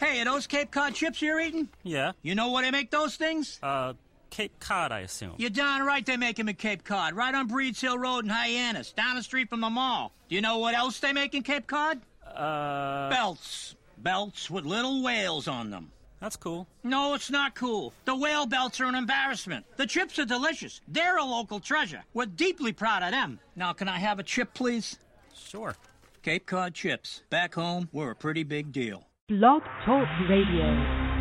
Hey, are those Cape Cod chips you're eating? Yeah. You know where they make those things? Uh, Cape Cod, I assume. You're darn right they make them in Cape Cod, right on Breeds Hill Road in Hyannis, down the street from the mall. Do you know what else they make in Cape Cod? Uh, Belts. Belts with little whales on them. that's cool. No, it's not cool. The whale belts are an embarrassment. The chips are delicious. They're a local treasure. We're deeply proud of them. Now, can I have a chip, please? Sure. Cape Cod chips. Back home, we're a pretty big deal. Blog Talk Radio.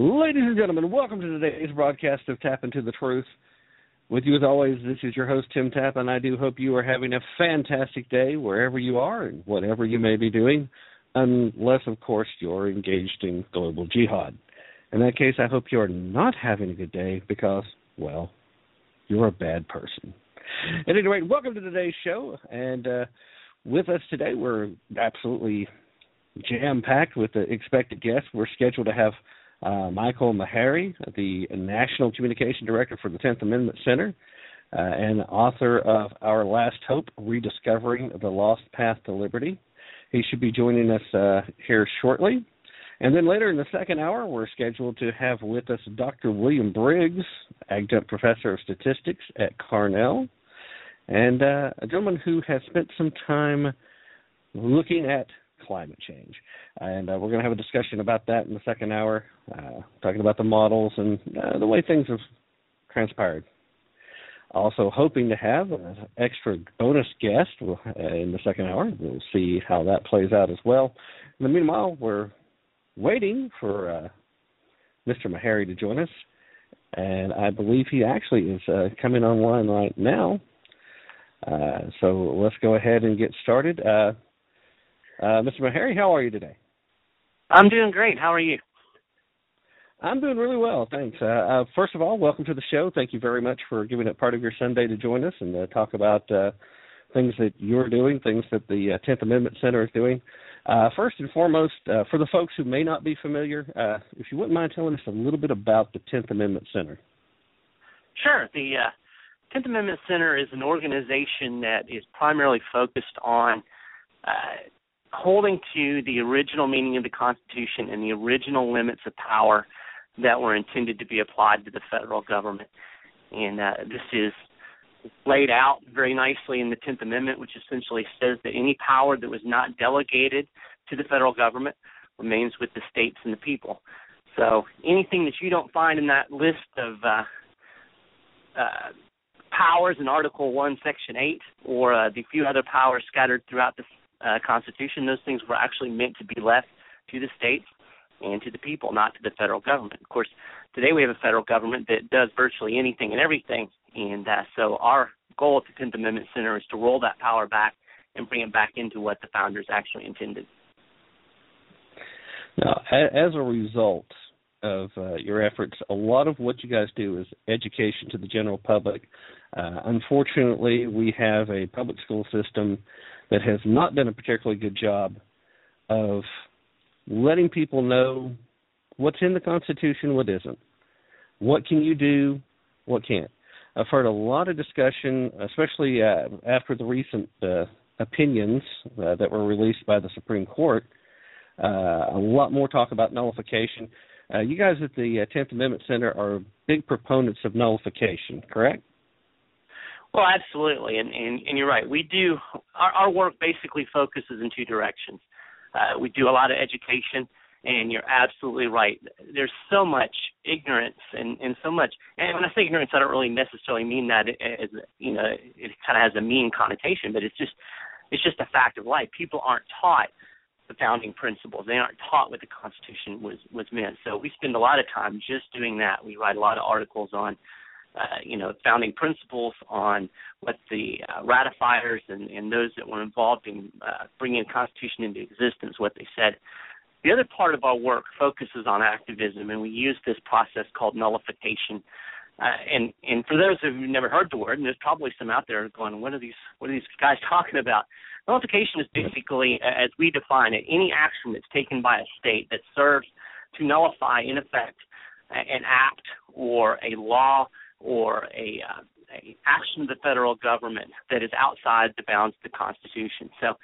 Ladies and gentlemen, welcome to today's broadcast of Tap into the Truth. With you as always, this is your host, Tim Tapp, and I do hope you are having a fantastic day wherever you are and whatever you may be doing, unless, of course, you're engaged in global jihad. In that case, I hope you are not having a good day because, well, you're a bad person. At any rate, welcome to today's show, and uh, with us today, we're absolutely jam packed with the expected guests. We're scheduled to have uh, Michael Maharrey, the National Communication Director for the 10th Amendment Center, uh, and author of Our Last Hope Rediscovering the Lost Path to Liberty. He should be joining us uh, here shortly. And then later in the second hour, we're scheduled to have with us Dr. William Briggs, adjunct professor of statistics at Cornell, and uh, a gentleman who has spent some time looking at climate change. And uh, we're going to have a discussion about that in the second hour, uh, talking about the models and uh, the way things have transpired. Also, hoping to have an extra bonus guest in the second hour. We'll see how that plays out as well. In the meanwhile, we're waiting for uh, Mr. Maharrey to join us, and I believe he actually is uh, coming online right now. Uh, so let's go ahead and get started. Uh, Mr. Maharrey, how are you today? I'm doing great. How are you? I'm doing really well, thanks. Uh, uh, first of all, welcome to the show. Thank you very much for giving it part of your Sunday to join us and uh, talk about uh, things that you're doing, things that the uh, 10th Amendment Center is doing. Uh, first and foremost, uh, for the folks who may not be familiar, uh, if you wouldn't mind telling us a little bit about the 10th Amendment Center. Sure. The uh, 10th Amendment Center is an organization that is primarily focused on uh, holding to the original meaning of the Constitution and the original limits of power that were intended to be applied to the federal government. And uh, this is laid out very nicely in the 10th Amendment, which essentially says that any power that was not delegated to the federal government remains with the states and the people. So anything that you don't find in that list of uh, uh, powers in Article 1, Section 8, or uh, the few other powers scattered throughout the uh, Constitution, those things were actually meant to be left to the states and to the people, not to the federal government. Of course, today we have a federal government that does virtually anything and everything, and uh, so our goal at the Tenth Amendment Center is to roll that power back and bring it back into what the founders actually intended. Now, as a result of uh, your efforts, a lot of what you guys do is education to the general public. Uh, unfortunately, we have a public school system that has not done a particularly good job of letting people know what's in the Constitution, what isn't. What can you do, what can't. I've heard a lot of discussion, especially uh, after the recent uh, opinions uh, that were released by the Supreme Court. Uh, a lot more talk about nullification. Uh, you guys at the uh, Tenth Amendment Center are big proponents of nullification, correct? Well, absolutely, and and, and you're right. We do our, our work basically focuses in two directions. Uh, we do a lot of education, and you're absolutely right. There's so much ignorance and and so much. And when I say ignorance, I don't really necessarily mean that as you know it kind of has a mean connotation, but it's just it's just a fact of life. People aren't taught the founding principles. They aren't taught what the Constitution was was meant. So we spend a lot of time just doing that. We write a lot of articles on uh, you know, founding principles on what the uh, ratifiers and, and, those that were involved in uh, bringing the Constitution into existence, what they said. The other part of our work focuses on activism, and we use this process called nullification. Uh, and and for those who've never heard the word, and there's probably some out there going, "What are these? What are these guys talking about?" Nullification is basically, as we define it, any action that's taken by a state that serves to nullify, in effect, an act or a law or a, uh, a action of the federal government that is outside the bounds of the Constitution. So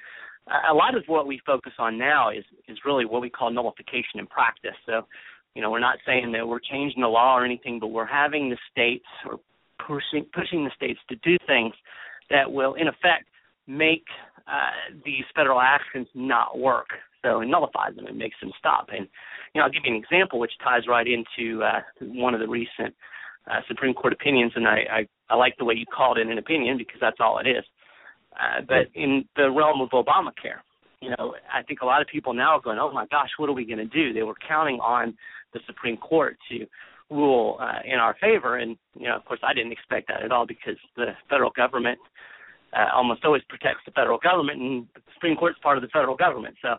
uh, a lot of what we focus on now is is really what we call nullification in practice. So, you know, we're not saying that we're changing the law or anything, but we're having the states or pushing pushing the states to do things that will, in effect, make uh, these federal actions not work. So it nullifies them and makes them stop. And you know, I'll give you an example which ties right into uh, one of the recent uh, Supreme Court opinions, and I, I I like the way you called it an opinion because that's all it is. Uh, but in the realm of Obamacare, you know, I think a lot of people now are going, "Oh my gosh, what are we going to do?" They were counting on the Supreme Court to rule uh, in our favor, and you know, of course, I didn't expect that at all because the federal government uh, almost always protects the federal government, and the Supreme Court's part of the federal government. So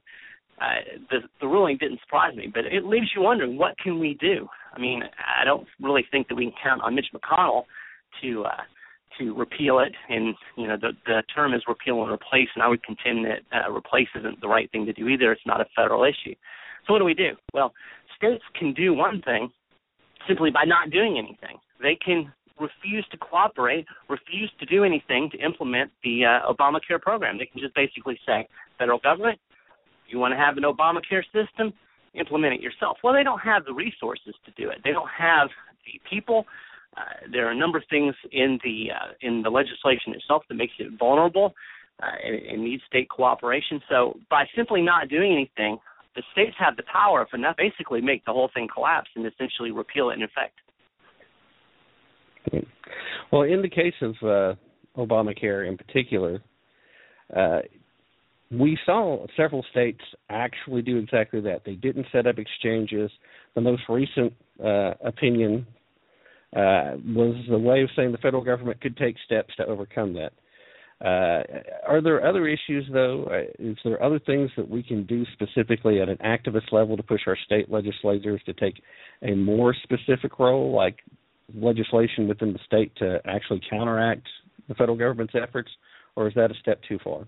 uh, the the ruling didn't surprise me, but it leaves you wondering what can we do. I mean, I don't really think that we can count on Mitch McConnell to uh, to repeal it, and you know the the term is repeal and replace, and I would contend that uh, replace isn't the right thing to do either. It's not a federal issue. So what do we do? Well, states can do one thing simply by not doing anything. They can refuse to cooperate, refuse to do anything to implement the uh, Obamacare program. They can just basically say, federal government, you want to have an Obamacare system? Implement it yourself. Well, they don't have the resources to do it. They don't have the people. Uh, there are a number of things in the uh, in the legislation itself that makes it vulnerable uh, and, and needs state cooperation. So by simply not doing anything, the states have the power to not basically make the whole thing collapse and essentially repeal it in effect. Well, in the case of uh, Obamacare in particular, uh, we saw several states actually do exactly that. They didn't set up exchanges. The most recent uh, opinion uh, was a way of saying the federal government could take steps to overcome that. Uh, are there other issues, though? Uh, is there other things that we can do specifically at an activist level to push our state legislators to take a more specific role, like legislation within the state to actually counteract the federal government's efforts, or is that a step too far?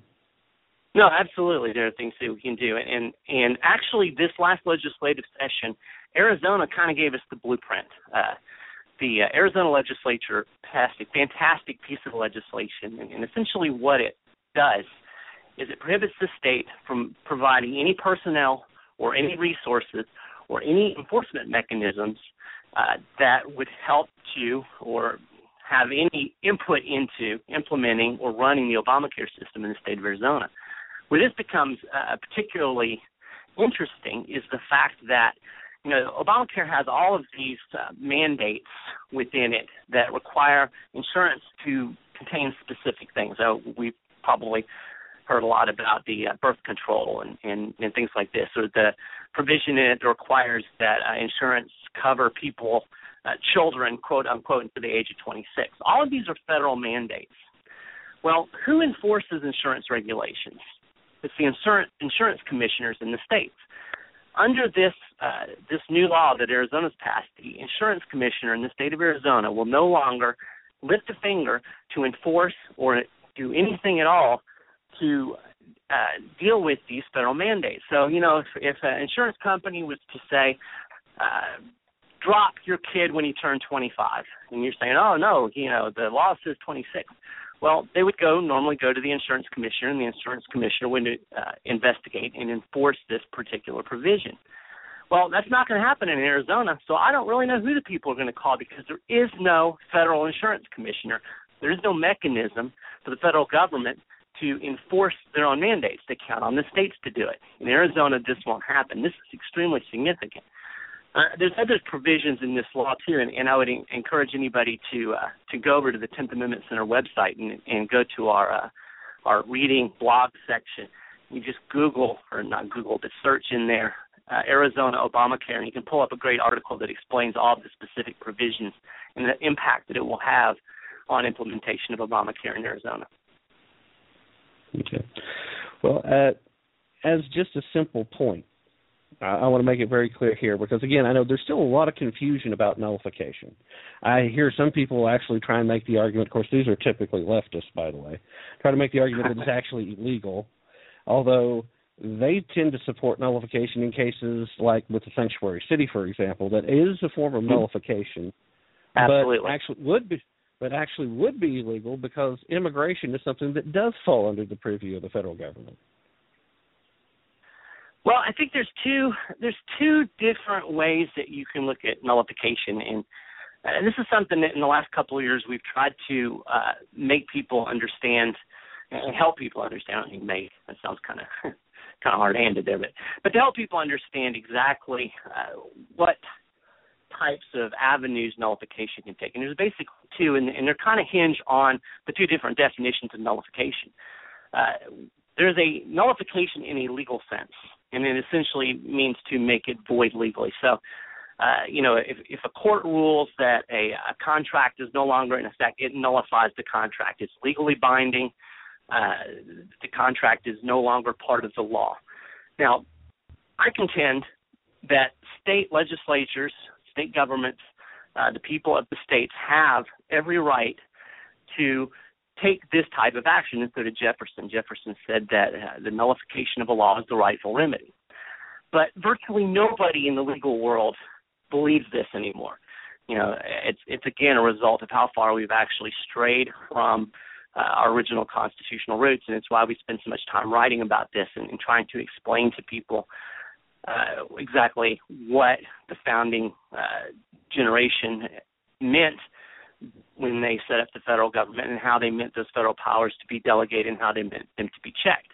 No, absolutely. There are things that we can do, and and actually, this last legislative session, Arizona kind of gave us the blueprint. Uh, the uh, Arizona legislature passed a fantastic piece of legislation, and, and essentially what it does is it prohibits the state from providing any personnel or any resources or any enforcement mechanisms uh, that would help to or have any input into implementing or running the Obamacare system in the state of Arizona. Where this becomes uh, particularly interesting is the fact that you know Obamacare has all of these uh, mandates within it that require insurance to contain specific things. So we probably heard a lot about the uh, birth control and, and and things like this, or the provision in it requires that uh, insurance cover people, uh, children, quote unquote, to the age of 26. All of these are federal mandates. Well, who enforces insurance regulations? It's the insurance insurance commissioners in the states. Under this uh, this new law that Arizona's passed, the insurance commissioner in the state of Arizona will no longer lift a finger to enforce or do anything at all to uh, deal with these federal mandates. So, you know, if, if an insurance company was to say, uh, drop your kid when he turned 25, and you're saying, oh no, you know, the law says 26. Well, they would go normally go to the insurance commissioner, and the insurance commissioner would uh, investigate and enforce this particular provision. Well, that's not going to happen in Arizona, so I don't really know who the people are going to call because there is no federal insurance commissioner. There is no mechanism for the federal government to enforce their own mandates. They count on the states to do it. In Arizona, this won't happen. This is extremely significant. Uh, there's other provisions in this law too, and, and I would en- encourage anybody to uh, to go over to the Tenth Amendment Center website and, and go to our uh, our reading blog section. You just Google or not Google, but search in there uh, Arizona Obamacare, and you can pull up a great article that explains all the specific provisions and the impact that it will have on implementation of Obamacare in Arizona. Okay. Well, uh, as just a simple point, I, I want to make it very clear here because again, I know there's still a lot of confusion about nullification. I hear some people actually try and make the argument. Of course, these are typically leftists, by the way, try to make the argument that it's actually illegal, although they tend to support nullification in cases like with the sanctuary city, for example, that is a form of mm-hmm. nullification, Absolutely. but actually would be but actually would be illegal because immigration is something that does fall under the purview of the federal government. Well, I think there's two there's two different ways that you can look at nullification, and, and this is something that in the last couple of years we've tried to uh, make people understand and help people understand. I mean, make that sounds kind of kind of hard-handed there, but but to help people understand exactly uh, what types of avenues nullification can take. And there's basically two, and, and they're kind of hinged on the two different definitions of nullification. Uh, there's a nullification in a legal sense, and it essentially means to make it void legally. So, uh, you know, if, if a court rules that a, a contract is no longer in effect, it nullifies the contract. It's legally binding. Uh, the contract is no longer part of the law. Now, I contend that state legislatures state governments, uh, the people of the states have every right to take this type of action. So did Jefferson. Jefferson said that uh, the nullification of a law is the rightful remedy. But virtually nobody in the legal world believes this anymore. You know, it's it's again a result of how far we've actually strayed from uh, our original constitutional roots, and it's why we spend so much time writing about this and, and trying to explain to people uh, exactly what the founding uh, generation meant when they set up the federal government and how they meant those federal powers to be delegated and how they meant them to be checked.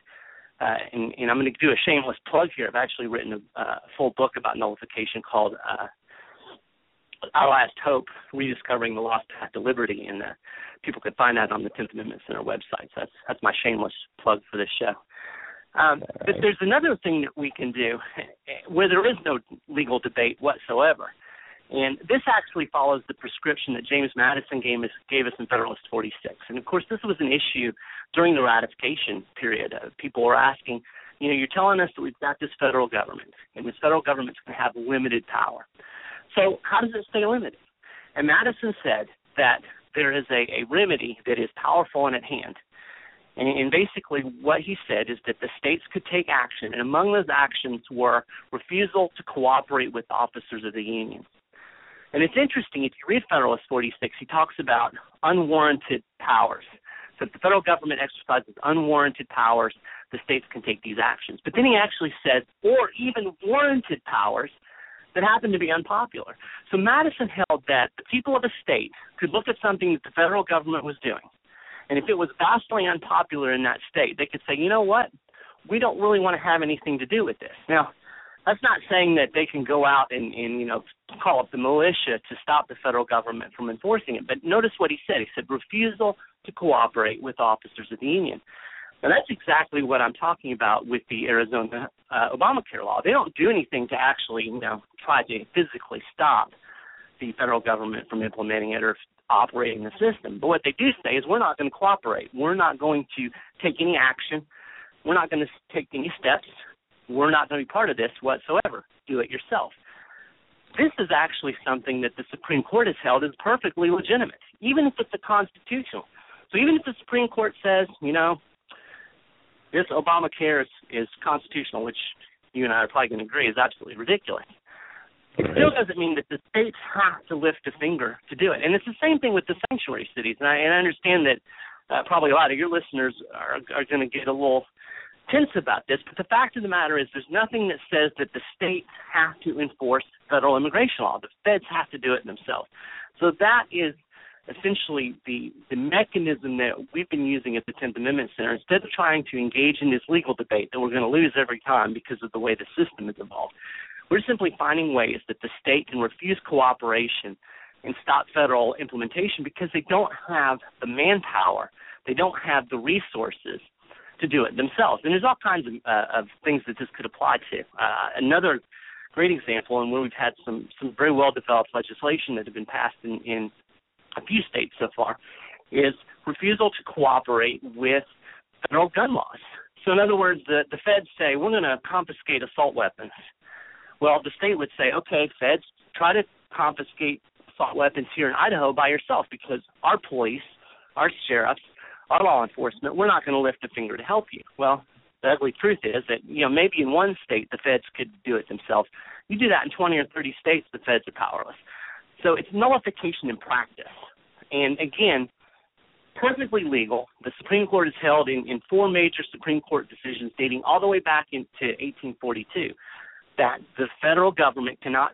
Uh, and, and, I'm going to do a shameless plug here. I've actually written a, a full book about nullification called uh, Our Last Hope Rediscovering the Lost Path to Liberty. And uh, people can find that on the 10th Amendment Center website. So that's, that's my shameless plug for this show. Um, right. But there's another thing that we can do where there is no legal debate whatsoever. And this actually follows the prescription that James Madison gave us, gave us in Federalist 46. And of course, this was an issue during the ratification period. Uh, people were asking, you know, you're telling us that we've got this federal government, and this federal government's going to have limited power. So how does it stay limited? And Madison said that there is a, a remedy that is powerful and at hand, and, and basically, what he said is that the states could take action, and among those actions were refusal to cooperate with officers of the union. And it's interesting, if you read Federalist 46, he talks about unwarranted powers. So if the federal government exercises unwarranted powers, the states can take these actions. But then he actually says, or even warranted powers that happen to be unpopular. So Madison held that the people of a state could look at something that the federal government was doing and if it was vastly unpopular in that state, they could say, you know what? We don't really want to have anything to do with this. Now, That's not saying that they can go out and, and you know call up the militia to stop the federal government from enforcing it. But notice what he said. He said refusal to cooperate with officers of the union. And that's exactly what I'm talking about with the Arizona uh, Obamacare law. They don't do anything to actually, you know, try to physically stop the federal government from implementing it or operating the system. But what they do say is we're not going to cooperate. We're not going to take any action. We're not going to take any steps. We're not going to be part of this whatsoever. Do it yourself. This is actually something that the Supreme Court has held is perfectly legitimate, even if it's a constitutional. So even if the Supreme Court says, you know, this Obamacare is, is constitutional, which you and I are probably going to agree is absolutely ridiculous. It still doesn't mean that the states have to lift a finger to do it. And it's the same thing with the sanctuary cities. And I, and I understand that uh, probably a lot of your listeners are, are going to get a little tense about this, but the fact of the matter is there's nothing that says that the states have to enforce federal immigration law. The feds have to do it themselves. So that is essentially the the mechanism that we've been using at the Tenth Amendment Center, instead of trying to engage in this legal debate that we're going to lose every time because of the way the system is evolved, we're simply finding ways that the state can refuse cooperation and stop federal implementation because they don't have the manpower, they don't have the resources to do it themselves. And there's all kinds of, uh, of things that this could apply to. Uh, another great example, and where we've had some some very well developed legislation that have been passed in, in a few states so far, is refusal to cooperate with federal gun laws. So, in other words, the, the feds say, we're going to confiscate assault weapons. Well, the state would say, okay, feds, try to confiscate assault weapons here in Idaho by yourself because our police, our sheriffs, our law enforcement, we're not going to lift a finger to help you. Well, the ugly truth is that, you know, maybe in one state the feds could do it themselves. You do that in 20 or 30 states, the feds are powerless. So it's nullification in practice. And again, perfectly legal. The Supreme Court has held in, in four major Supreme Court decisions dating all the way back into 1842 that the federal government cannot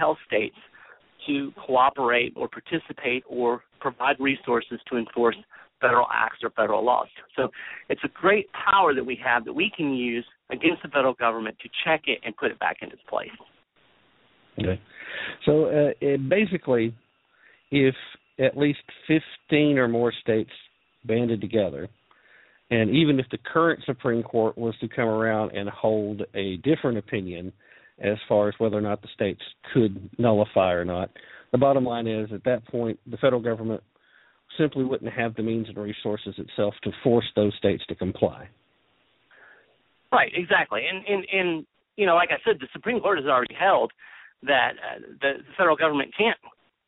compel states to cooperate or participate or provide resources to enforce federal acts or federal laws. So it's a great power that we have that we can use against the federal government to check it and put it back in its place. Okay. So uh, it basically, if at least 15 or more states banded together, and even if the current Supreme Court was to come around and hold a different opinion as far as whether or not the states could nullify or not. The bottom line is, at that point, the federal government simply wouldn't have the means and resources itself to force those states to comply. Right, exactly, and and and you know, like I said, the Supreme Court has already held that uh, the, the federal government can't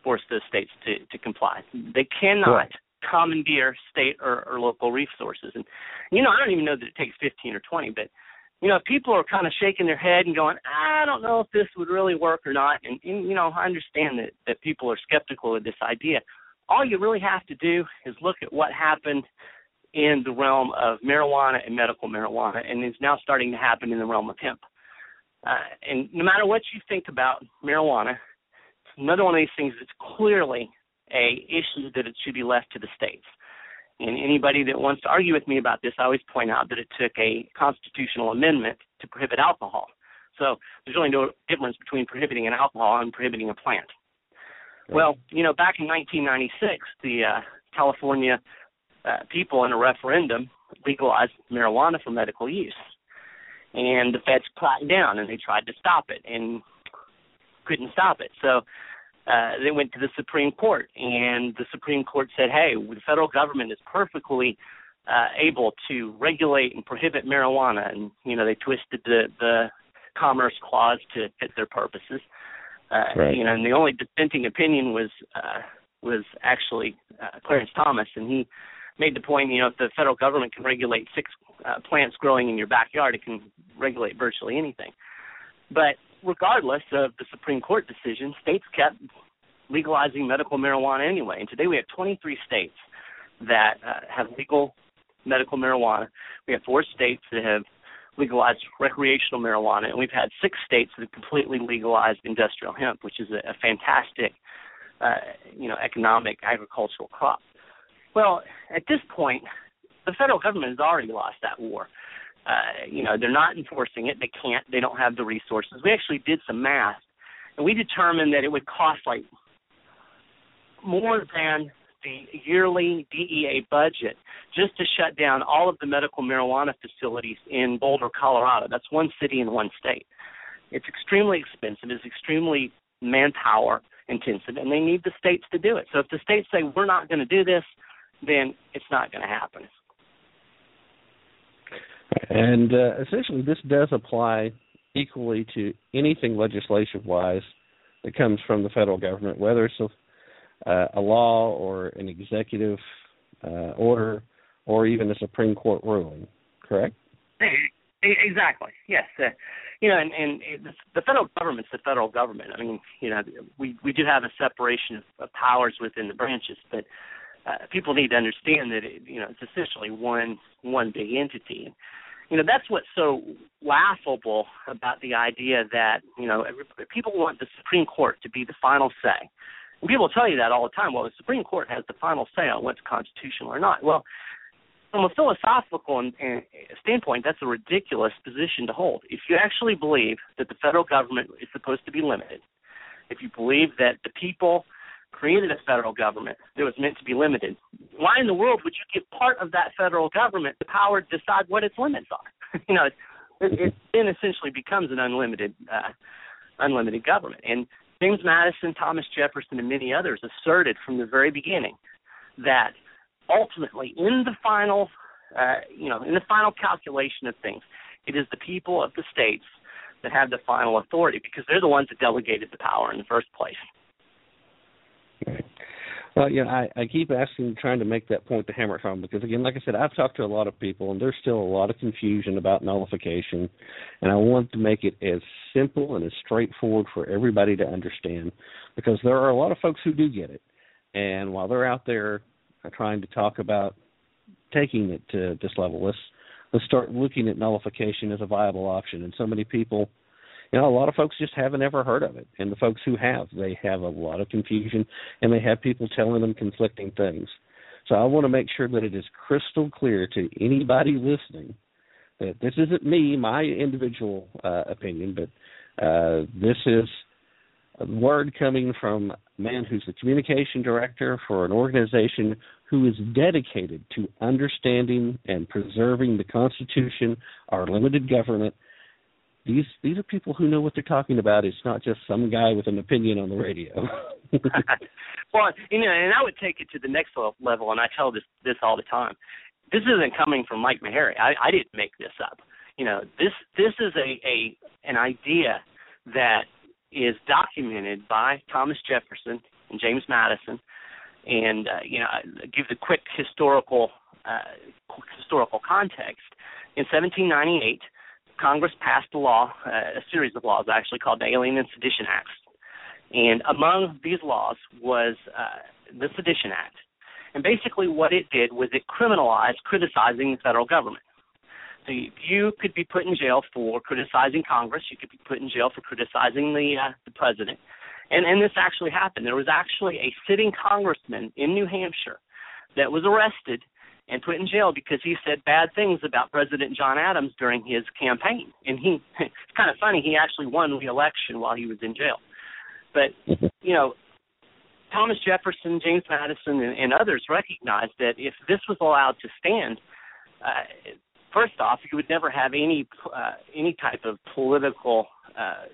force those states to to comply. They cannot. Right. Commandeer state or, or local resources, and you know I don't even know that it takes fifteen or twenty, but you know, people are kind of shaking their head and going, I don't know if this would really work or not, and, and you know, I understand that that people are skeptical of this idea. All you really have to do is look at what happened in the realm of marijuana and medical marijuana, and is now starting to happen in the realm of hemp. Uh, and no matter what you think about marijuana, it's another one of these things that's clearly a issue that it should be left to the states. And anybody that wants to argue with me about this, I always point out that it took a constitutional amendment to prohibit alcohol. So there's really no difference between prohibiting an alcohol and prohibiting a plant. Well, you know, back in 1996, the uh, California uh, people in a referendum legalized marijuana for medical use, and the feds cracked down and they tried to stop it and couldn't stop it. So uh, they went to the Supreme Court, and the Supreme Court said, "Hey, the federal government is perfectly uh, able to regulate and prohibit marijuana," and you know they twisted the the Commerce Clause to fit their purposes. Uh, right. You know, and the only dissenting opinion was uh, was actually uh, Clarence Thomas, and he made the point, you know, if the federal government can regulate six uh, plants growing in your backyard, it can regulate virtually anything. But regardless of the Supreme Court decision, states kept legalizing medical marijuana anyway. And today we have 23 states that uh, have legal medical marijuana. We have four states that have legalized recreational marijuana, and we've had six states that have completely legalized industrial hemp, which is a, a fantastic, uh, you know, economic agricultural crop. Well, at this point, the federal government has already lost that war. Uh, you know, they're not enforcing it. They can't. They don't have the resources. We actually did some math, and we determined that it would cost like more than the yearly DEA budget just to shut down all of the medical marijuana facilities in Boulder, Colorado. That's one city in one state. It's extremely expensive. It's extremely manpower intensive, and they need the states to do it. So if the states say we're not going to do this, then it's not going to happen. And uh, essentially, this does apply equally to anything legislation wise that comes from the federal government, whether it's a, uh, a law or an executive uh, order or even a Supreme Court ruling, correct? Exactly. Yes. Uh, you know, and, and the federal government's the federal government. I mean, you know, we we do have a separation of, of powers within the branches, but uh, people need to understand that it, you know it's essentially one one big entity you know that's what's so laughable about the idea that you know people want the Supreme Court to be the final say. And people tell you that all the time. Well, the Supreme Court has the final say on what's constitutional or not. Well, from a philosophical and, and standpoint, that's a ridiculous position to hold. If you actually believe that the federal government is supposed to be limited, if you believe that the people created a federal government that was meant to be limited, why in the world would you give part of that federal government the power to decide what its limits are? you know, it, it then essentially becomes an unlimited, uh, unlimited government. And James Madison, Thomas Jefferson, and many others asserted from the very beginning that ultimately, in the final, uh, you know, in the final calculation of things, it is the people of the states that have the final authority because they're the ones that delegated the power in the first place. Well, you know, I, I keep asking, trying to make that point to hammer it home because, again, like I said, I've talked to a lot of people, and there's still a lot of confusion about nullification, and I want to make it as simple and as straightforward for everybody to understand because there are a lot of folks who do get it, and while they're out there trying to talk about taking it to this level, let's let's start looking at nullification as a viable option, and so many people you know, a lot of folks just haven't ever heard of it, and the folks who have, they have a lot of confusion, and they have people telling them conflicting things. So I want to make sure that it is crystal clear to anybody listening that this isn't me, my individual uh, opinion, but uh, this is a word coming from a man who's the communication director for an organization who is dedicated to understanding and preserving the Constitution, our limited government, these these are people who know what they're talking about. It's not just some guy with an opinion on the radio. well, you know, and I would take it to the next level, and I tell this this all the time. This isn't coming from Mike Maharrey. I, I didn't make this up. You know, this this is a, a an idea that is documented by Thomas Jefferson and James Madison, and uh, you know, give the quick historical uh, historical context. In 1798, Congress passed a law, uh, a series of laws actually, called the Alien and Sedition Acts. And among these laws was uh, the Sedition Act. And basically, what it did was it criminalized criticizing the federal government. So you, you could be put in jail for criticizing Congress. You could be put in jail for criticizing the uh, the president. And and this actually happened. There was actually a sitting congressman in New Hampshire that was arrested and put in jail because he said bad things about President John Adams during his campaign. And he it's kind of funny, he actually won the election while he was in jail. But, you know, Thomas Jefferson, James Madison, and, and others recognized that if this was allowed to stand, uh, first off, you would never have any uh, any type of political uh,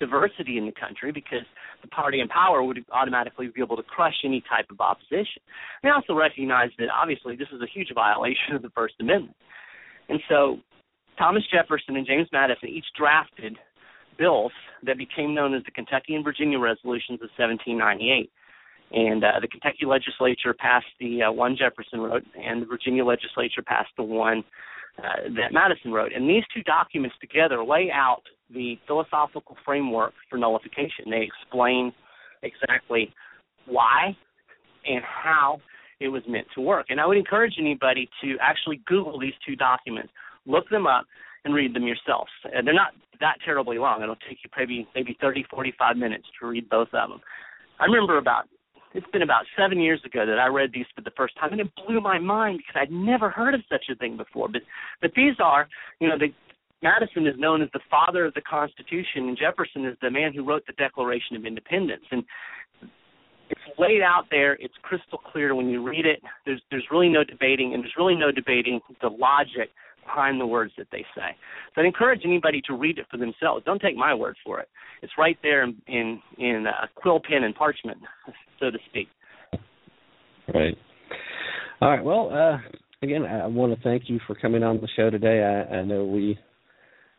diversity in the country because the party in power would automatically be able to crush any type of opposition. They also recognize that obviously this is a huge violation of the First Amendment. And so Thomas Jefferson and James Madison each drafted bills that became known as the Kentucky and Virginia Resolutions of 1798. And uh, the Kentucky legislature passed the uh, one Jefferson wrote, and the Virginia legislature passed the one uh, that Madison wrote. And these two documents together lay out the philosophical framework for nullification. They explain exactly why and how it was meant to work. And I would encourage anybody to actually Google these two documents, look them up, and read them yourself. And they're not that terribly long. It'll take you maybe maybe 30, 45 minutes to read both of them. I remember about it's been about seven years ago that I read these for the first time, and it blew my mind because I'd never heard of such a thing before. But but these are, you know, the Madison is known as the father of the Constitution, and Jefferson is the man who wrote the Declaration of Independence. And it's laid out there. It's crystal clear when you read it. There's there's really no debating, and there's really no debating the logic behind the words that they say. So I'd encourage anybody to read it for themselves. Don't take my word for it. It's right there in in, uh, quill pen and parchment, so to speak. Right. All right. Well, uh, again, I want to thank you for coming on the show today. I, I know we.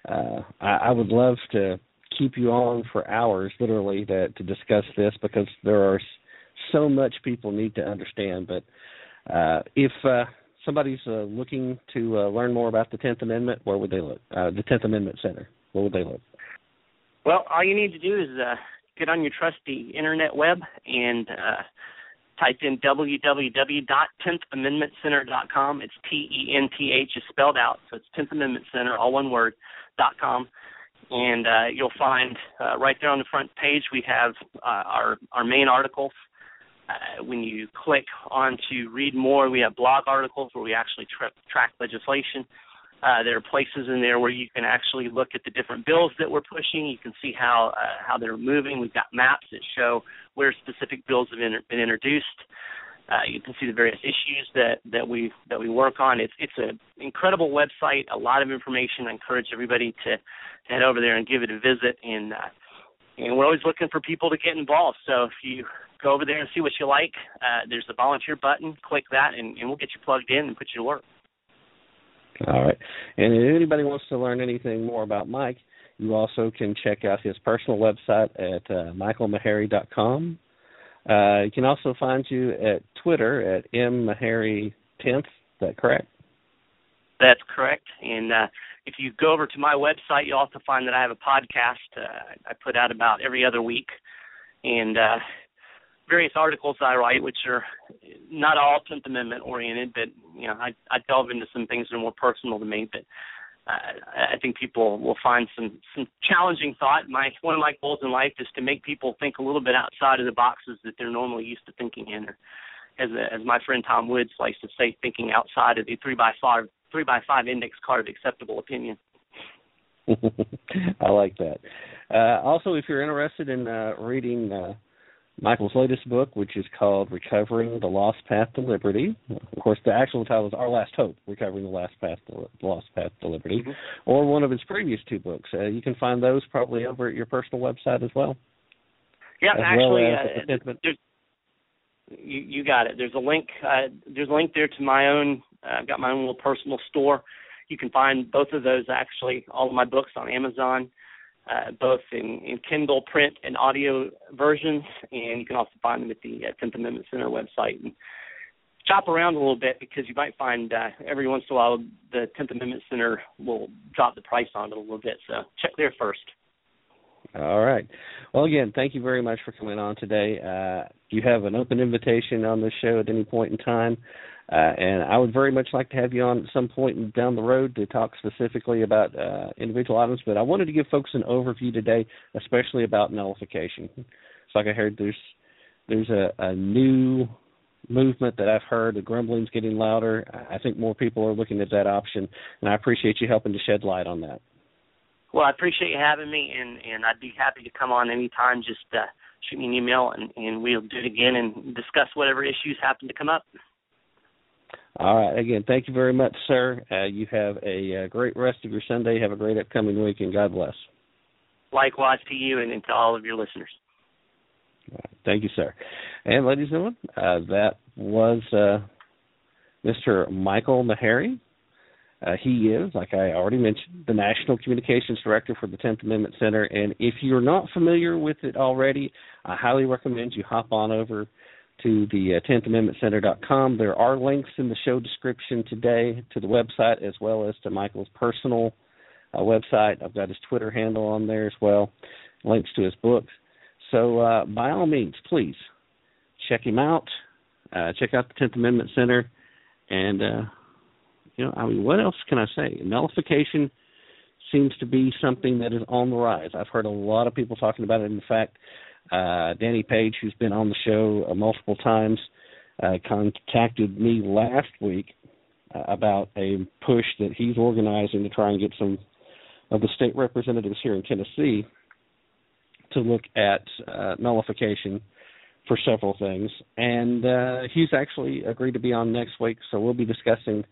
Uh, I, I would love to keep you on for hours, literally, to, to discuss this because there are so much people need to understand. But uh, if uh, somebody's uh, looking to uh, learn more about the Tenth Amendment, where would they look? Uh, the Tenth Amendment Center. Where would they look? Well, all you need to do is uh, get on your trusty internet web and uh, type in www.tenthamendmentcenter.com. It's T E N T H is spelled out, so it's Tenth Amendment Center, all one word, dot com. And uh, you'll find uh, right there on the front page we have uh, our our main articles uh, when you click on to read more, we have blog articles where we actually tra- track legislation. Uh, there are places in there where you can actually look at the different bills that we're pushing. You can see how uh, how they're moving. We've got maps that show where specific bills have been, been introduced. Uh, you can see the various issues that, that we that we work on. It's it's an incredible website, a lot of information. I encourage everybody to head over there and give it a visit. And uh, and we're always looking for people to get involved. So if you go over there and see what you like. Uh, there's a volunteer button. Click that, and, and we'll get you plugged in and put you to work. All right. And if anybody wants to learn anything more about Mike, you also can check out his personal website at uh, michaelmaharrey.com. Uh, you can also find you at Twitter at mmaharrey10th. Is that correct? That's correct. And uh, if you go over to my website, you'll also find that I have a podcast uh, I put out about every other week. And uh, various articles I write, which are not all Tenth Amendment oriented, but you know, I, I delve into some things that are more personal to me. But uh, I think people will find some some challenging thought. My one of my goals in life is to make people think a little bit outside of the boxes that they're normally used to thinking in. Or as a, as my friend Tom Woods likes to say, thinking outside of the three by five three by five index card of acceptable opinion. I like that. Uh, also, if you're interested in uh, reading uh, Michael's latest book, which is called Recovering the Lost Path to Liberty. Of course, the actual title is Our Last Hope, Recovering the Last Path to, Lost Path to Liberty, mm-hmm. or one of his previous two books. Uh, you can find those probably over at your personal website as well. Yeah, actually, well uh, you, you got it. There's a link. Uh, there's a link there to my own. Uh, I've got my own little personal store. You can find both of those actually, all of my books on Amazon uh, both in, in, Kindle print and audio versions, and you can also find them at the uh, Tenth Amendment Center website. And shop around a little bit because you might find uh, every once in a while the Tenth Amendment Center will drop the price on it a little bit. So check there first. All right. Well, again, thank you very much for coming on today. Uh, you have an open invitation on this show at any point in time. Uh, and I would very much like to have you on at some point down the road to talk specifically about uh, individual items. But I wanted to give folks an overview today, especially about nullification. It's like I heard there's there's a, a new movement that I've heard. The grumbling's getting louder. I think more people are looking at that option, and I appreciate you helping to shed light on that. Well, I appreciate you having me, and and I'd be happy to come on anytime. Just uh, shoot me an email, and and we'll do it again and discuss whatever issues happen to come up. All right. Again, thank you very much, sir. Uh, you have a uh, great rest of your Sunday. Have a great upcoming week, and God bless. Likewise to you and, and to all of your listeners. Thank you, sir. And ladies and gentlemen, uh, that was uh, Mr. Michael Maharrey. Uh, he is, like I already mentioned, the National Communications Director for the Tenth Amendment Center. And if you're not familiar with it already, I highly recommend you hop on over to the uh, 10th Amendment Center.com. There are links in the show description today to the website as well as to Michael's personal uh, website. I've got his Twitter handle on there as well, links to his books. So uh, by all means, please check him out. Uh, check out the Tenth Amendment Center, and uh, you know, I mean, what else can I say? Nullification seems to be something that is on the rise. I've heard a lot of people talking about it. In fact, uh, Danny Page, who's been on the show uh, multiple times, uh, contacted me last week uh, about a push that he's organizing to try and get some of the state representatives here in Tennessee to look at uh, nullification for several things. And uh, he's actually agreed to be on next week, so we'll be discussing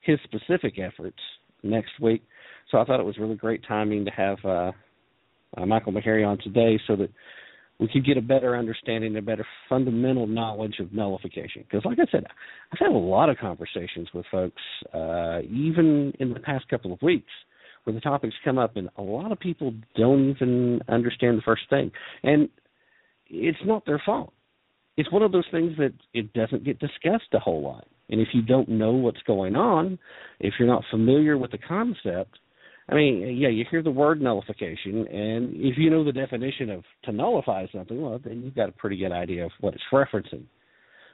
his specific efforts next week. So I thought it was really great timing to have uh, uh, Michael Maharrey on today so that we could get a better understanding, a better fundamental knowledge of nullification. Because, like I said, I've had a lot of conversations with folks, uh, even in the past couple of weeks, where the topics come up, and a lot of people don't even understand the first thing. And it's not their fault. It's one of those things that it doesn't get discussed a whole lot. And if you don't know what's going on, if you're not familiar with the concept, I mean, yeah, you hear the word nullification, and if you know the definition of to nullify something, well, then you've got a pretty good idea of what it's referencing.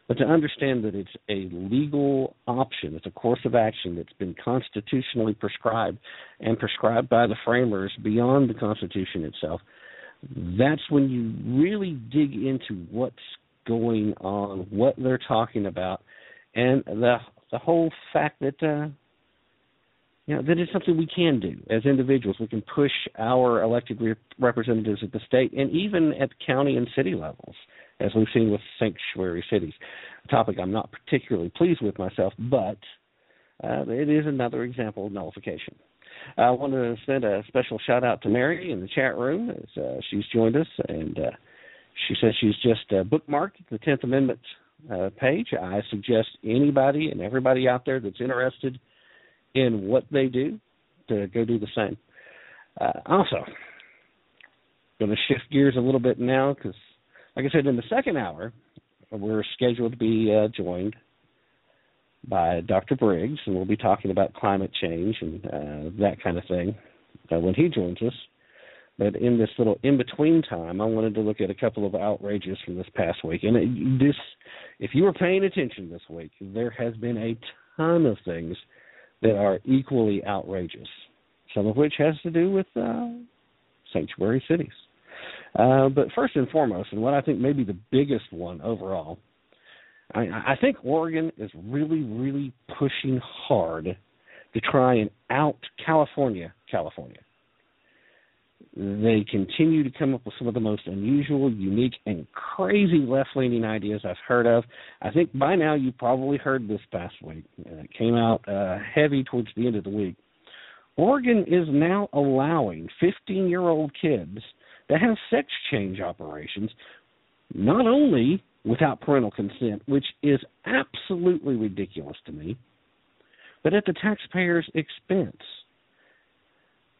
But to understand that it's a legal option, it's a course of action that's been constitutionally prescribed and prescribed by the framers beyond the Constitution itself, that's when you really dig into what's going on, what they're talking about, and the the whole fact that uh, you know that is something we can do as individuals. We can push our elected re- representatives at the state and even at county and city levels, as we've seen with sanctuary cities. A topic I'm not particularly pleased with myself, but uh, it is another example of nullification. I want to send a special shout out to Mary in the chat room as uh, she's joined us, and uh, she says she's just uh, bookmarked the Tenth Amendment uh, page. I suggest anybody and everybody out there that's interested in what they do to go do the same. Uh, also, going to shift gears a little bit now because, like I said, in the second hour, we're scheduled to be uh, joined by Dr. Briggs, and we'll be talking about climate change and uh, that kind of thing uh, when he joins us. But in this little in between time, I wanted to look at a couple of outrages from this past week. And this, if you were paying attention this week, there has been a ton of things that are equally outrageous. Some of which has to do with uh, sanctuary cities. Uh, but first and foremost, and what I think may be the biggest one overall, I, I think Oregon is really, really pushing hard to try and out California, California they continue to come up with some of the most unusual, unique, and crazy left leaning ideas I've heard of. I think by now you probably heard this past week. It came out uh, heavy towards the end of the week. Oregon is now allowing 15 year old kids to have sex change operations, not only without parental consent, which is absolutely ridiculous to me, but at the taxpayer's expense.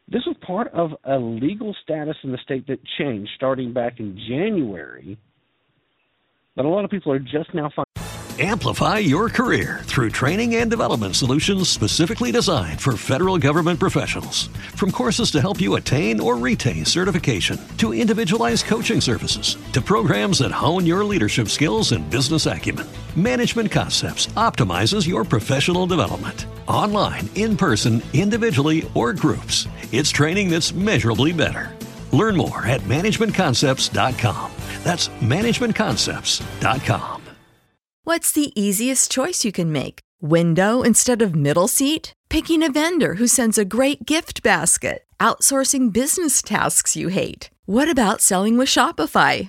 This was part of a legal status in the state that changed starting back in January. But a lot of people are just now finding. Amplify your career through training and development solutions specifically designed for federal government professionals. From courses to help you attain or retain certification, to individualized coaching services, to programs that hone your leadership skills and business acumen, Management Concepts optimizes your professional development. Online, in person, individually, or groups, it's training that's measurably better. Learn more at managementconcepts.com. That's managementconcepts.com. What's the easiest choice you can make? Window instead of middle seat? Picking a vendor who sends a great gift basket? Outsourcing business tasks you hate? What about selling with Shopify?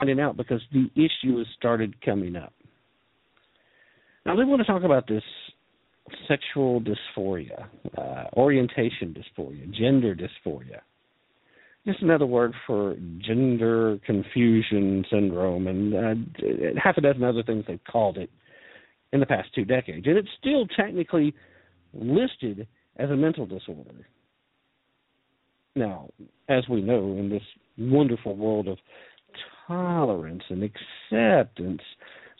Finding out because the issue has started coming up. Now, we want to talk about this sexual dysphoria, uh, orientation dysphoria, gender dysphoria. Just another word for gender confusion syndrome, and uh, half a dozen other things they've called it in the past two decades. And it's still technically listed as a mental disorder. Now, as we know, in this wonderful world of tolerance and acceptance,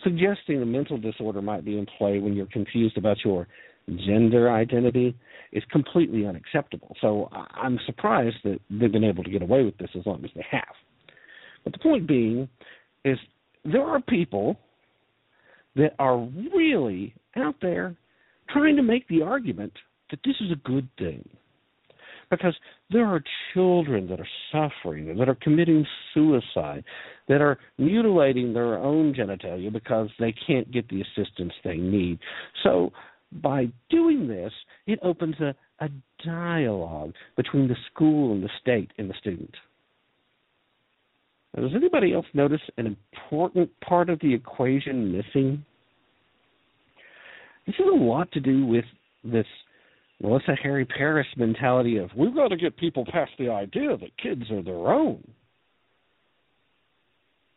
suggesting a mental disorder might be in play when you're confused about your gender identity is completely unacceptable. So I'm surprised that they've been able to get away with this as long as they have. But the point being is there are people that are really out there trying to make the argument that this is a good thing. Because there are children that are suffering, that are committing suicide, that are mutilating their own genitalia because they can't get the assistance they need. So, by doing this, it opens a, a dialogue between the school and the state and the student. Now, does anybody else notice an important part of the equation missing? This has a lot to do with this Melissa Harris-Perry mentality of we've got to get people past the idea that kids are their own.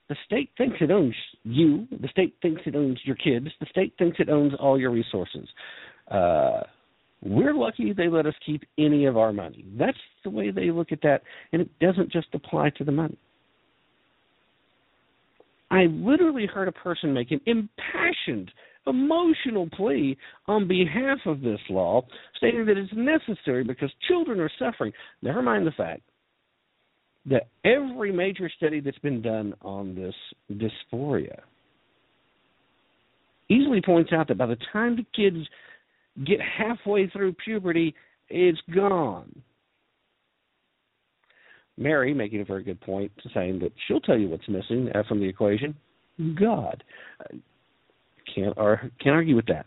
The state thinks it owns you. The state thinks it owns your kids. The state thinks it owns all your resources. Uh, we're lucky they let us keep any of our money. That's the way they look at that, and it doesn't just apply to the money. I literally heard a person make an impassioned, emotional plea on behalf of this law, stating that it's necessary because children are suffering. Never mind the fact that every major study that's been done on this dysphoria easily points out that by the time the kids get halfway through puberty, it's gone. Mary making a very good point, saying that she'll tell you what's missing from the equation. God, can't ar- can't argue with that.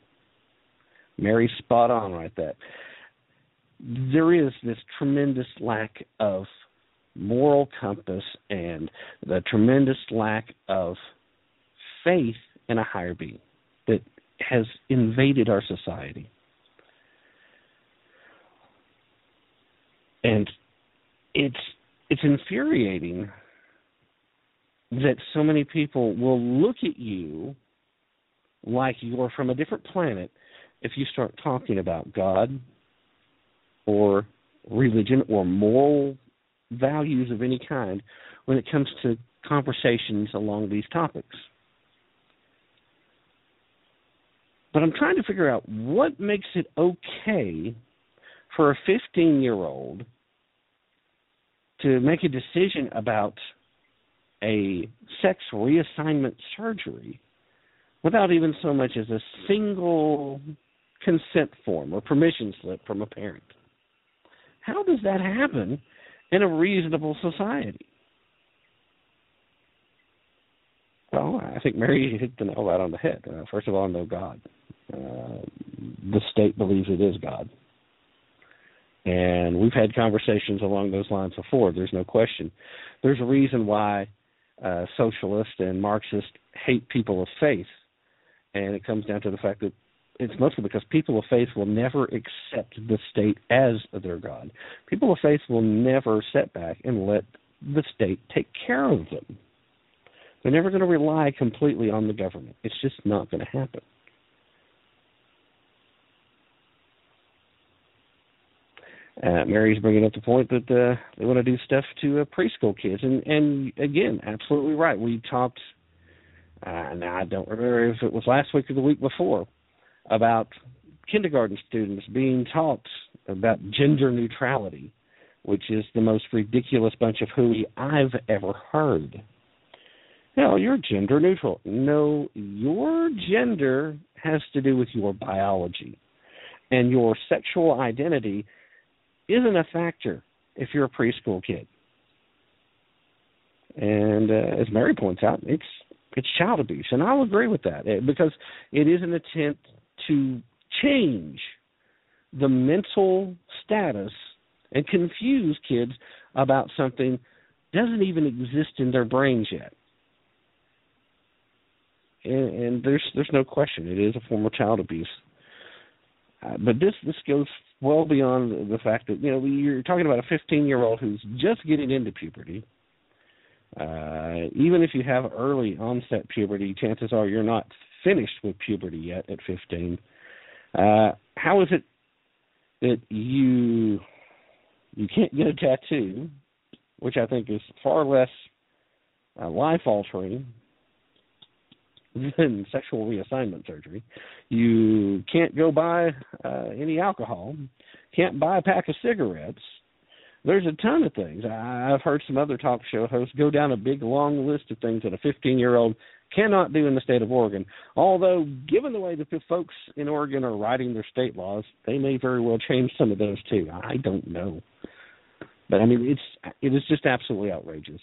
Mary's spot on right there. There is this tremendous lack of moral compass and the tremendous lack of faith in a higher being that has invaded our society. And it's it's infuriating that so many people will look at you like you're from a different planet if you start talking about God or religion or moral values of any kind when it comes to conversations along these topics. But I'm trying to figure out what makes it okay for a 15 year old to make a decision about a sex reassignment surgery without even so much as a single consent form or permission slip from a parent. How does that happen in a reasonable society? Well, I think Mary hit the nail right on the head. Uh, first of all, no God. Uh, the state believes it is God. And we've had conversations along those lines before. There's no question. There's a reason why uh, socialists and Marxists hate people of faith, and it comes down to the fact that it's mostly because people of faith will never accept the state as their God. People of faith will never sit back and let the state take care of them. They're never going to rely completely on the government. It's just not going to happen. uh, Mary's bringing up the point that uh, they want to do stuff to uh, preschool kids, and and again, absolutely right. We talked. Uh, now I don't remember if it was last week or the week before about kindergarten students being taught about gender neutrality, which is the most ridiculous bunch of hooey I've ever heard. No, you're gender neutral. No, your gender has to do with your biology, and your sexual identity isn't a factor if you're a preschool kid. And uh, as Mary points out, it's it's child abuse, and I'll agree with that eh, because it is an attempt to change the mental status and confuse kids about something doesn't even exist in their brains yet. And, and there's there's no question it is a form of child abuse. Uh, but this this goes well beyond the, the fact that you know you're talking about a 15 year old who's just getting into puberty. Uh, even if you have early onset puberty, chances are you're not finished with puberty yet at 15. Uh, how is it that you you can't get a tattoo, which I think is far less uh, life altering than sexual reassignment surgery. You can't go buy uh, any alcohol, can't buy a pack of cigarettes. There's a ton of things. I've heard some other talk show hosts go down a big long list of things that a 15 year old cannot do in the state of Oregon. Although, given the way that the folks in Oregon are writing their state laws, they may very well change some of those too. I don't know, but I mean, it's it is just absolutely outrageous.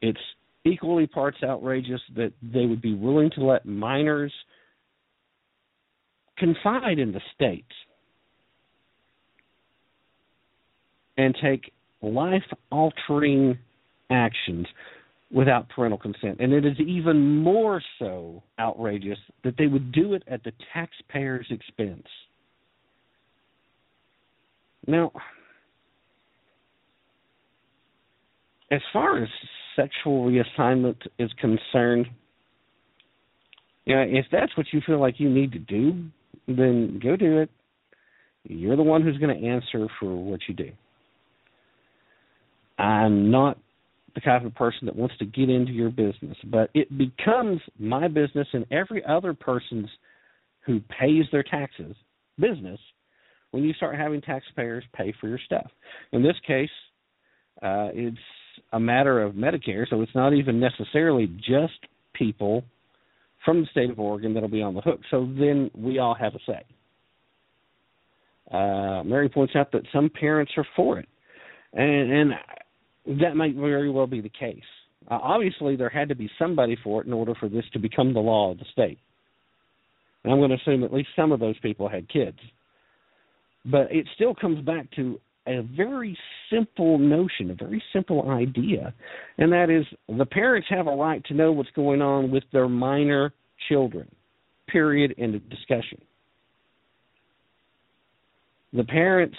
It's equally parts outrageous that they would be willing to let minors confide in the state and take life altering actions without parental consent. And it is even more so outrageous that they would do it at the taxpayer's expense. Now, as far as sexual reassignment is concerned, you know, if that's what you feel like you need to do, then go do it. You're the one who's going to answer for what you do. I'm not the kind of person that wants to get into your business, but it becomes my business and every other person's who pays their taxes business when you start having taxpayers pay for your stuff. In this case, uh, it's a matter of Medicare, so it's not even necessarily just people from the state of Oregon that'll be on the hook. So then we all have a say. Uh, Mary points out that some parents are for it, and, and that might very well be the case. Uh, obviously, there had to be somebody for it in order for this to become the law of the state. And I'm going to assume at least some of those people had kids. But it still comes back to a very simple notion, a very simple idea, and that is the parents have a right to know what's going on with their minor children. Period. End of discussion. The parents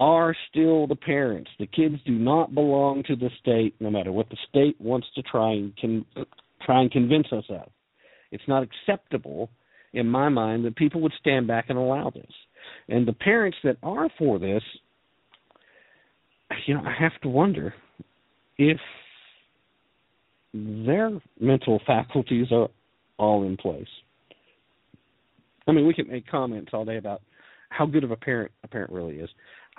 are still the parents. The kids do not belong to the state, no matter what the state wants to try and try and convince us of. It's not acceptable, in my mind, that people would stand back and allow this. And the parents that are for this, you know, I have to wonder if their mental faculties are all in place. I mean, we can make comments all day about how good of a parent a parent really is.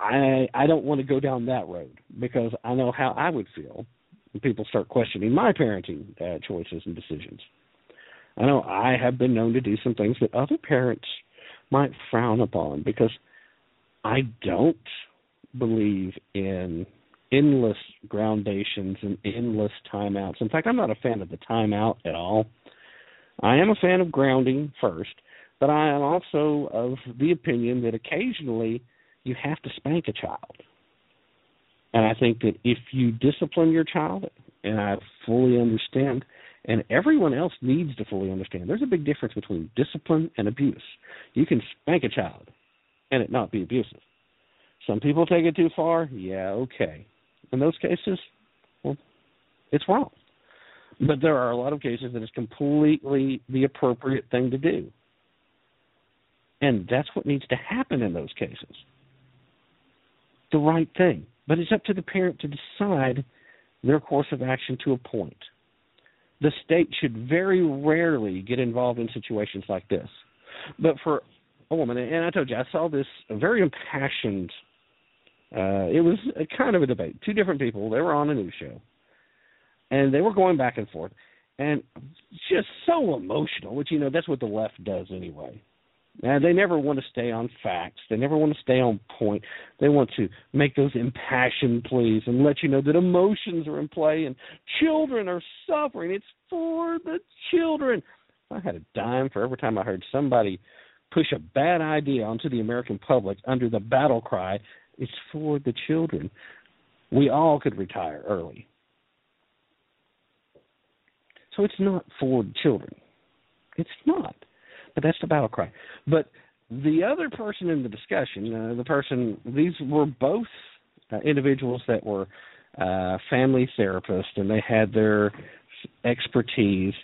I I don't want to go down that road because I know how I would feel when people start questioning my parenting uh, choices and decisions. I know I have been known to do some things that other parents might frown upon because I don't believe in endless groundations and endless timeouts. In fact, I'm not a fan of the timeout at all. I am a fan of grounding first, but I am also of the opinion that occasionally you have to spank a child. And I think that if you discipline your child, and I fully understand, and everyone else needs to fully understand, there's a big difference between discipline and abuse. You can spank a child and it not be abusive. Some people take it too far. Yeah, okay. In those cases, well, it's wrong. But there are a lot of cases that it's completely the appropriate thing to do. And that's what needs to happen in those cases the right thing. But it's up to the parent to decide their course of action to a point. The state should very rarely get involved in situations like this. But for a woman, and I told you, I saw this very impassioned. Uh, it was a kind of a debate. Two different people. They were on a news show, and they were going back and forth, and just so emotional. Which you know, that's what the left does anyway. Uh, they never want to stay on facts. They never want to stay on point. They want to make those impassioned pleas and let you know that emotions are in play and children are suffering. It's for the children. I had a dime for every time I heard somebody push a bad idea onto the American public under the battle cry, it's for the children. We all could retire early. So it's not for children. It's not. But that's the battle cry. But the other person in the discussion, uh, the person, these were both uh, individuals that were uh, family therapists and they had their expertise.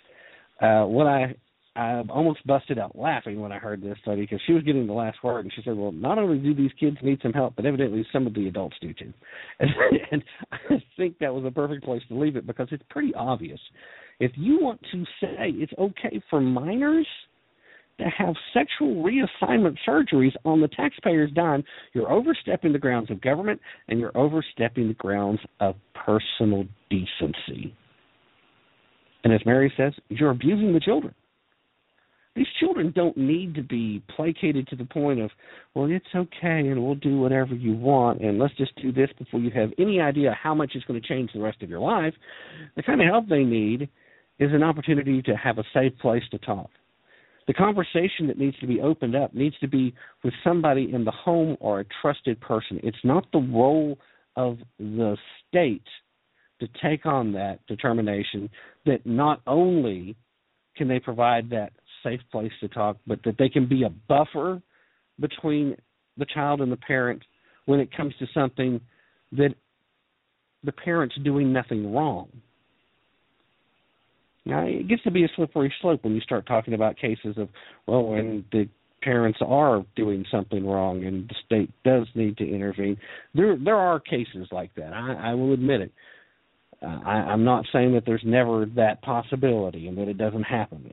Uh, what I I almost busted out laughing when I heard this study because she was getting the last word and she said, "Well, not only do these kids need some help, but evidently some of the adults do too." And, and I think that was a perfect place to leave it because it's pretty obvious. If you want to say it's okay for minors to have sexual reassignment surgeries on the taxpayer's dime, you're overstepping the grounds of government and you're overstepping the grounds of personal decency. And as Mary says, you're abusing the children. These children don't need to be placated to the point of, well, it's okay and we'll do whatever you want and let's just do this before you have any idea how much it's going to change the rest of your life. The kind of help they need is an opportunity to have a safe place to talk the conversation that needs to be opened up needs to be with somebody in the home or a trusted person. It's not the role of the state to take on that determination that not only can they provide that safe place to talk, but that they can be a buffer between the child and the parent when it comes to something that the parent's doing nothing wrong. Now it gets to be a slippery slope when you start talking about cases of well, when the parents are doing something wrong and the state does need to intervene. There there are cases like that. I, I will admit it. Uh, I, I'm not saying that there's never that possibility and that it doesn't happen.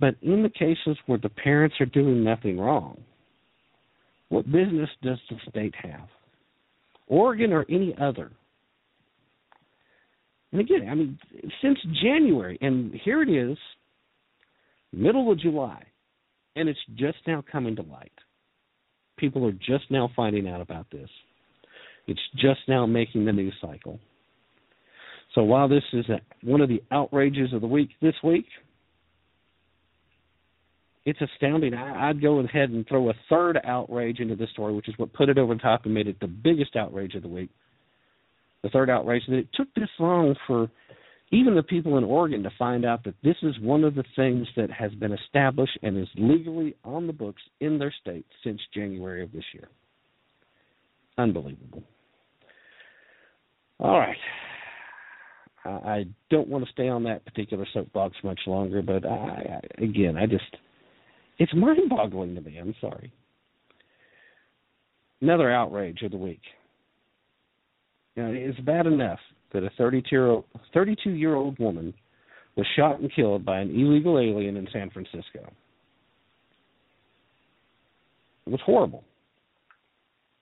But in the cases where the parents are doing nothing wrong, what business does the state have? Oregon or any other and again, I mean, since January, and here it is, middle of July, and it's just now coming to light. People are just now finding out about this. It's just now making the news cycle. So while this is a, one of the outrages of the week this week, it's astounding. I, would go ahead and throw a third outrage into this story, which is what put it over the top and made it the biggest outrage of the week the third outrage that it took this long for even the people in Oregon to find out that this is one of the things that has been established and is legally on the books in their state since January of this year. Unbelievable. All right. I don't want to stay on that particular soapbox much longer, but I, I again, I just it's mind-boggling to me. I'm sorry. Another outrage of the week. You know, it's bad enough that a 32 year old woman was shot and killed by an illegal alien in San Francisco. It was horrible.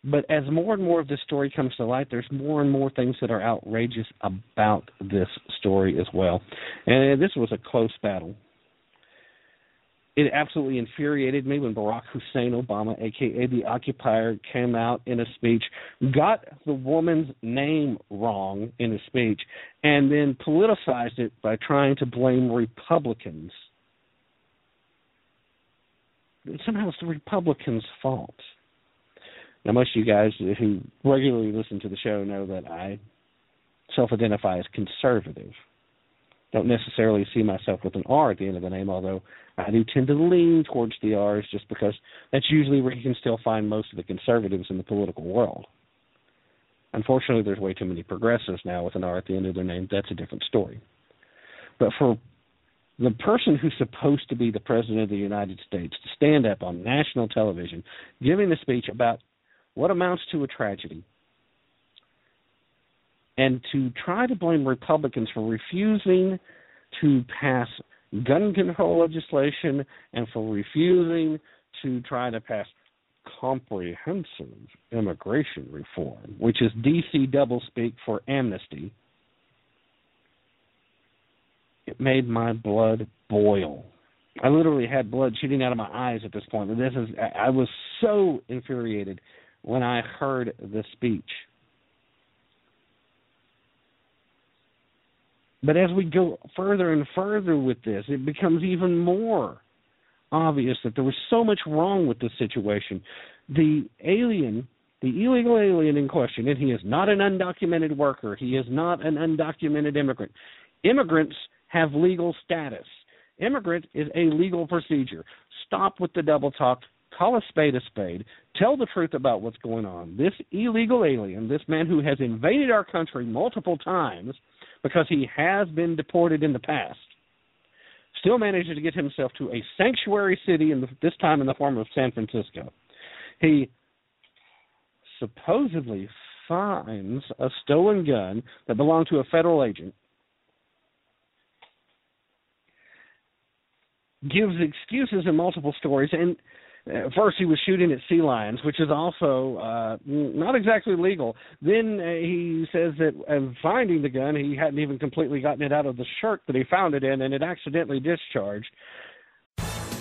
But as more and more of this story comes to light, there's more and more things that are outrageous about this story as well. And this was a close battle it absolutely infuriated me when Barack Hussein Obama, aka the occupier, came out in a speech, got the woman's name wrong in a speech, and then politicized it by trying to blame Republicans. Somehow it's the Republicans' fault. Now, most of you guys who regularly listen to the show know that I self identify as conservative don't necessarily see myself with an R at the end of the name, although Uh, I do tend to lean towards the R's just because that's usually where you can still find most of the conservatives in the political world. Unfortunately, there's way too many progressives now with an R at the end of their name. That's a different story. But for the person who's supposed to be the president of the United States to stand up on national television giving a speech about what amounts to a tragedy and to try to blame Republicans for refusing to pass gun control legislation and for refusing to try to pass comprehensive immigration reform, which is DC doublespeak for amnesty, it made my blood boil. I literally had blood shooting out of my eyes at this point. This is I was so infuriated when I heard the speech. But as we go further and further with this, it becomes even more obvious that there was so much wrong with this situation. The alien, the illegal alien in question, and he is not an undocumented worker, he is not an undocumented immigrant. Immigrants have legal status. Immigrant is a legal procedure. Stop with the double talk. Call a spade a spade. Tell the truth about what's going on. This illegal alien, this man who has invaded our country multiple times because he has been deported in the past, still manages to get himself to a sanctuary city, in the, this time in the form of San Francisco. He supposedly finds a stolen gun that belonged to a federal agent, gives excuses in multiple stories, and first he was shooting at sea lions, which is also uh, not exactly legal. Then uh, he says that uh, finding the gun, he hadn't even completely gotten it out of the shirt that he found it in, and it accidentally discharged.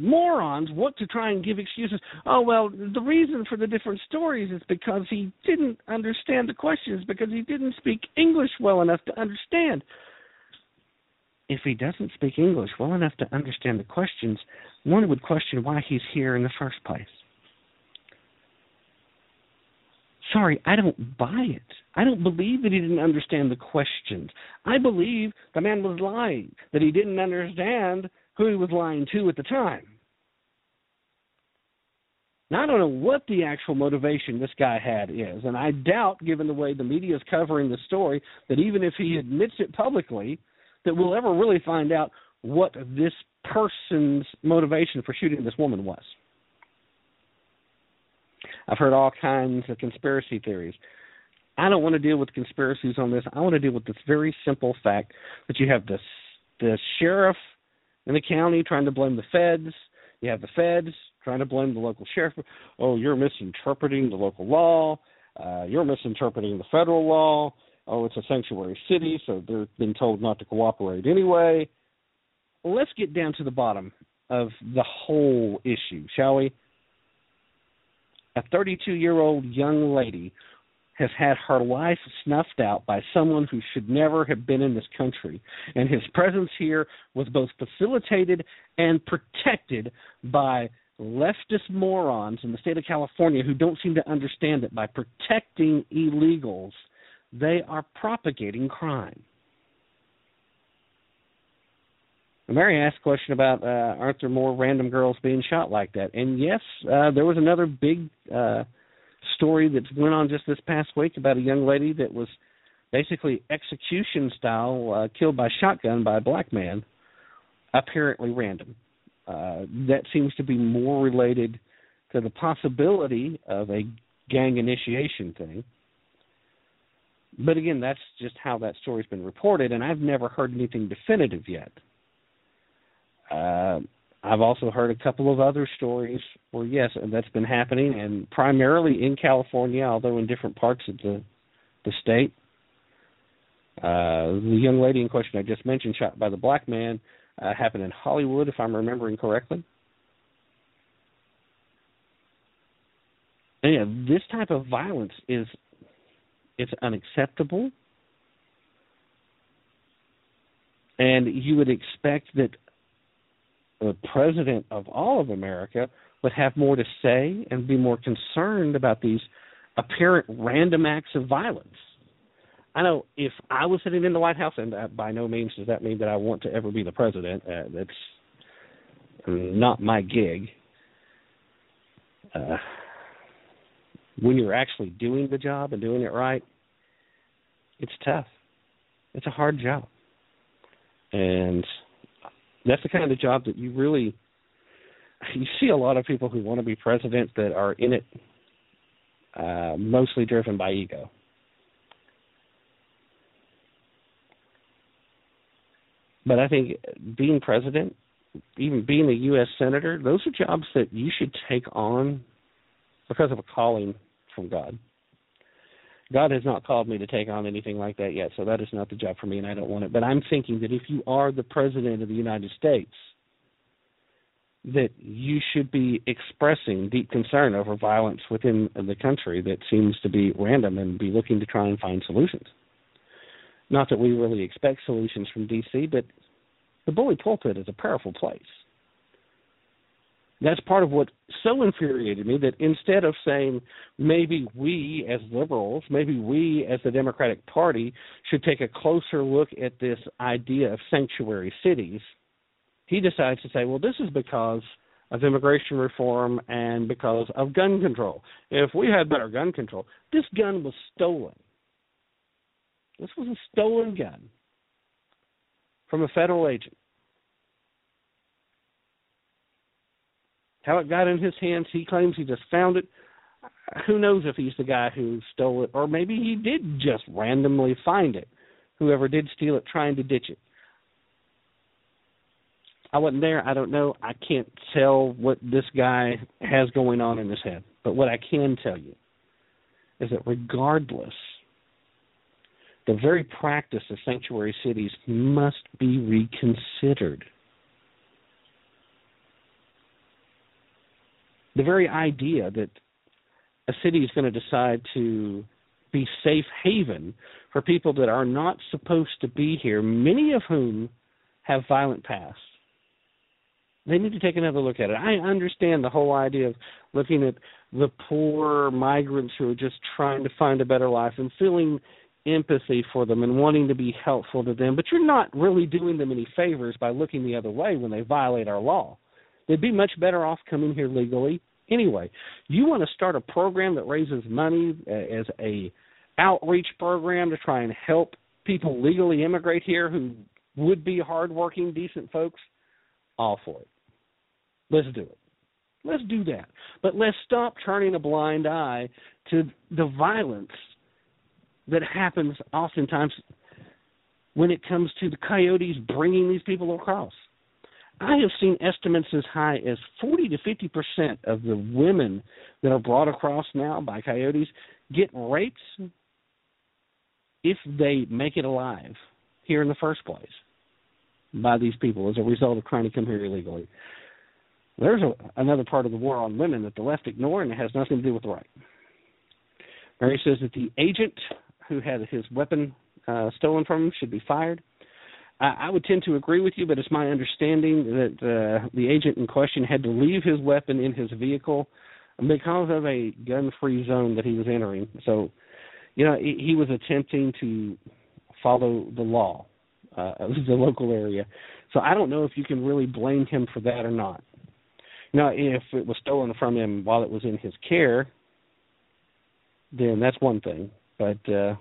morons want to try and give excuses. Oh well, the reason for the different stories is because he didn't understand the questions because he didn't speak English well enough to understand. If he doesn't speak English well enough to understand the questions, one would question why he's here in the first place. Sorry, I don't buy it. I don't believe that he didn't understand the questions. I believe the man was lying, that he didn't understand who he was lying to at the time. Now, I don't know what the actual motivation this guy had is, and I doubt, given the way the media is covering the story, that even if he admits it publicly, that we'll ever really find out what this person's motivation for shooting this woman was. I've heard all kinds of conspiracy theories. I don't want to deal with conspiracies on this. I want to deal with this very simple fact that you have this the sheriff in the county trying to blame the feds. You have the feds trying to blame the local sheriff. Oh, you're misinterpreting the local law. Uh, you're misinterpreting the federal law. Oh, it's a sanctuary city, so they're been told not to cooperate anyway. Let's get down to the bottom of the whole issue, shall we? A 32 year old young lady has had her life snuffed out by someone who should never have been in this country. And his presence here was both facilitated and protected by leftist morons in the state of California who don't seem to understand that by protecting illegals, they are propagating crime. Mary asked a question about uh, aren't there more random girls being shot like that? And yes, uh, there was another big uh, story that went on just this past week about a young lady that was basically execution style uh, killed by shotgun by a black man, apparently random. Uh, that seems to be more related to the possibility of a gang initiation thing. But again, that's just how that story's been reported, and I've never heard anything definitive yet. Uh, I've also heard a couple of other stories where yes, that's been happening, and primarily in California, although in different parts of the the state. Uh, the young lady in question I just mentioned, shot by the black man, uh, happened in Hollywood, if I'm remembering correctly. And, this type of violence is it's unacceptable, and you would expect that the president of all of America would have more to say and be more concerned about these apparent random acts of violence. I know if I was sitting in the White House, and uh, by no means does that mean that I want to ever be the president. Uh, that's not my gig. Uh, when you're actually doing the job and doing it right, it's tough. It's a hard job, and that's the kind of job that you really you see a lot of people who want to be president that are in it uh, mostly driven by ego. But I think being president, even being a U.S. senator, those are jobs that you should take on because of a calling from God. God has not called me to take on anything like that yet, so that is not the job for me, and I don't want it. But I'm thinking that if you are the president of the United States, that you should be expressing deep concern over violence within the country that seems to be random and be looking to try and find solutions. Not that we really expect solutions from DC, but the bully pulpit is a powerful place. That's part of what so infuriated me that instead of saying maybe we as liberals, maybe we as the Democratic Party should take a closer look at this idea of sanctuary cities – he decides to say, well, this is because of immigration reform and because of gun control. If we had better gun control, this gun was stolen. This was a stolen gun from a federal agent. How it got in his hands, he claims he just found it. Who knows if he's the guy who stole it, or maybe he did just randomly find it. Whoever did steal it, trying to ditch it. I wasn't there. I don't know. I can't tell what this guy has going on in his head. But what I can tell you is that regardless, the very practice of sanctuary cities must be reconsidered. The very idea that a city is going to decide to be safe haven for people that are not supposed to be here, many of whom have violent pasts they need to take another look at it. I understand the whole idea of looking at the poor migrants who are just trying to find a better life and feeling empathy for them and wanting to be helpful to them, but you're not really doing them any favors by looking the other way when they violate our law. They'd be much better off coming here legally anyway. You want to start a program that raises money as a outreach program to try and help people legally immigrate here who would be hardworking, decent folks, all for it. Let's do it. Let's do that. But let's stop turning a blind eye to the violence that happens oftentimes when it comes to the coyotes bringing these people across. I have seen estimates as high as 40 to 50 percent of the women that are brought across now by coyotes get raped if they make it alive here in the first place by these people as a result of trying to come here illegally. There's a, another part of the war on women that the left ignore, and it has nothing to do with the right. Mary says that the agent who had his weapon uh, stolen from him should be fired. I, I would tend to agree with you, but it's my understanding that uh, the agent in question had to leave his weapon in his vehicle because of a gun-free zone that he was entering. So, you know, he, he was attempting to follow the law uh, of the local area. So I don't know if you can really blame him for that or not. Now, if it was stolen from him while it was in his care, then that's one thing. But uh,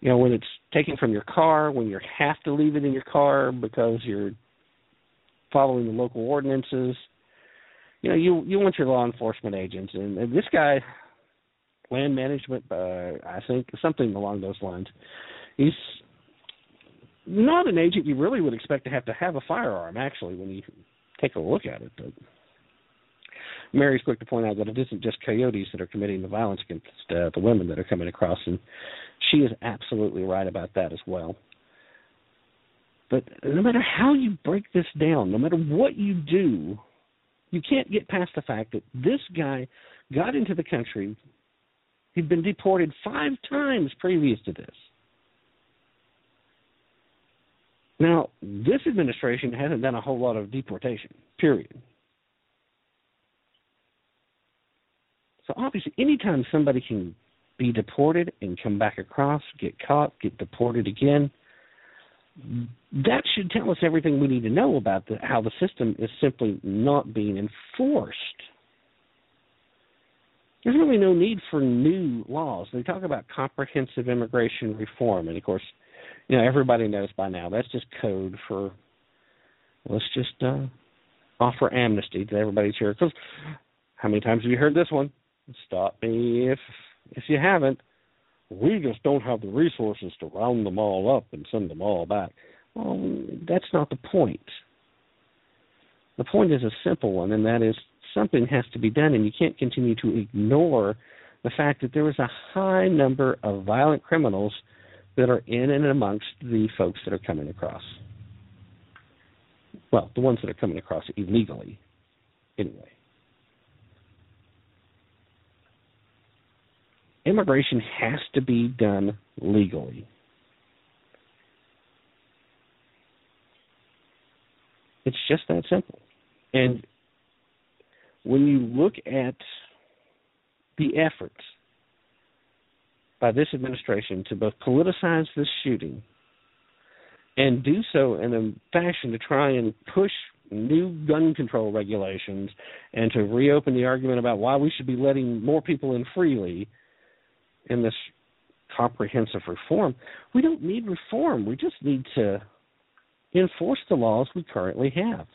you know, when it's taken from your car, when you have to leave it in your car because you're following the local ordinances, you know, you you want your law enforcement agents, and, and this guy, land management, uh, I think something along those lines. He's not an agent you really would expect to have to have a firearm actually when you take a look at it. But Mary's quick to point out that it isn't just coyotes that are committing the violence against uh, the women that are coming across, and she is absolutely right about that as well. But no matter how you break this down, no matter what you do, you can't get past the fact that this guy got into the country. He'd been deported five times previous to this. Now, this administration hasn't done a whole lot of deportation, period. Obviously, anytime somebody can be deported and come back across, get caught, get deported again. That should tell us everything we need to know about the, how the system is simply not being enforced. There's really no need for new laws. They talk about comprehensive immigration reform, and of course, you know everybody knows by now that's just code for let's just uh, offer amnesty to everybody's here. Because how many times have you heard this one? Stop me if if you haven't. We just don't have the resources to round them all up and send them all back. Well, that's not the point. The point is a simple one, and that is something has to be done, and you can't continue to ignore the fact that there is a high number of violent criminals that are in and amongst the folks that are coming across. Well, the ones that are coming across illegally, anyway. Immigration has to be done legally. It's just that simple. And when you look at the efforts by this administration to both politicize this shooting and do so in a fashion to try and push new gun control regulations and to reopen the argument about why we should be letting more people in freely in this comprehensive reform. We don't need reform. We just need to enforce the laws we currently have.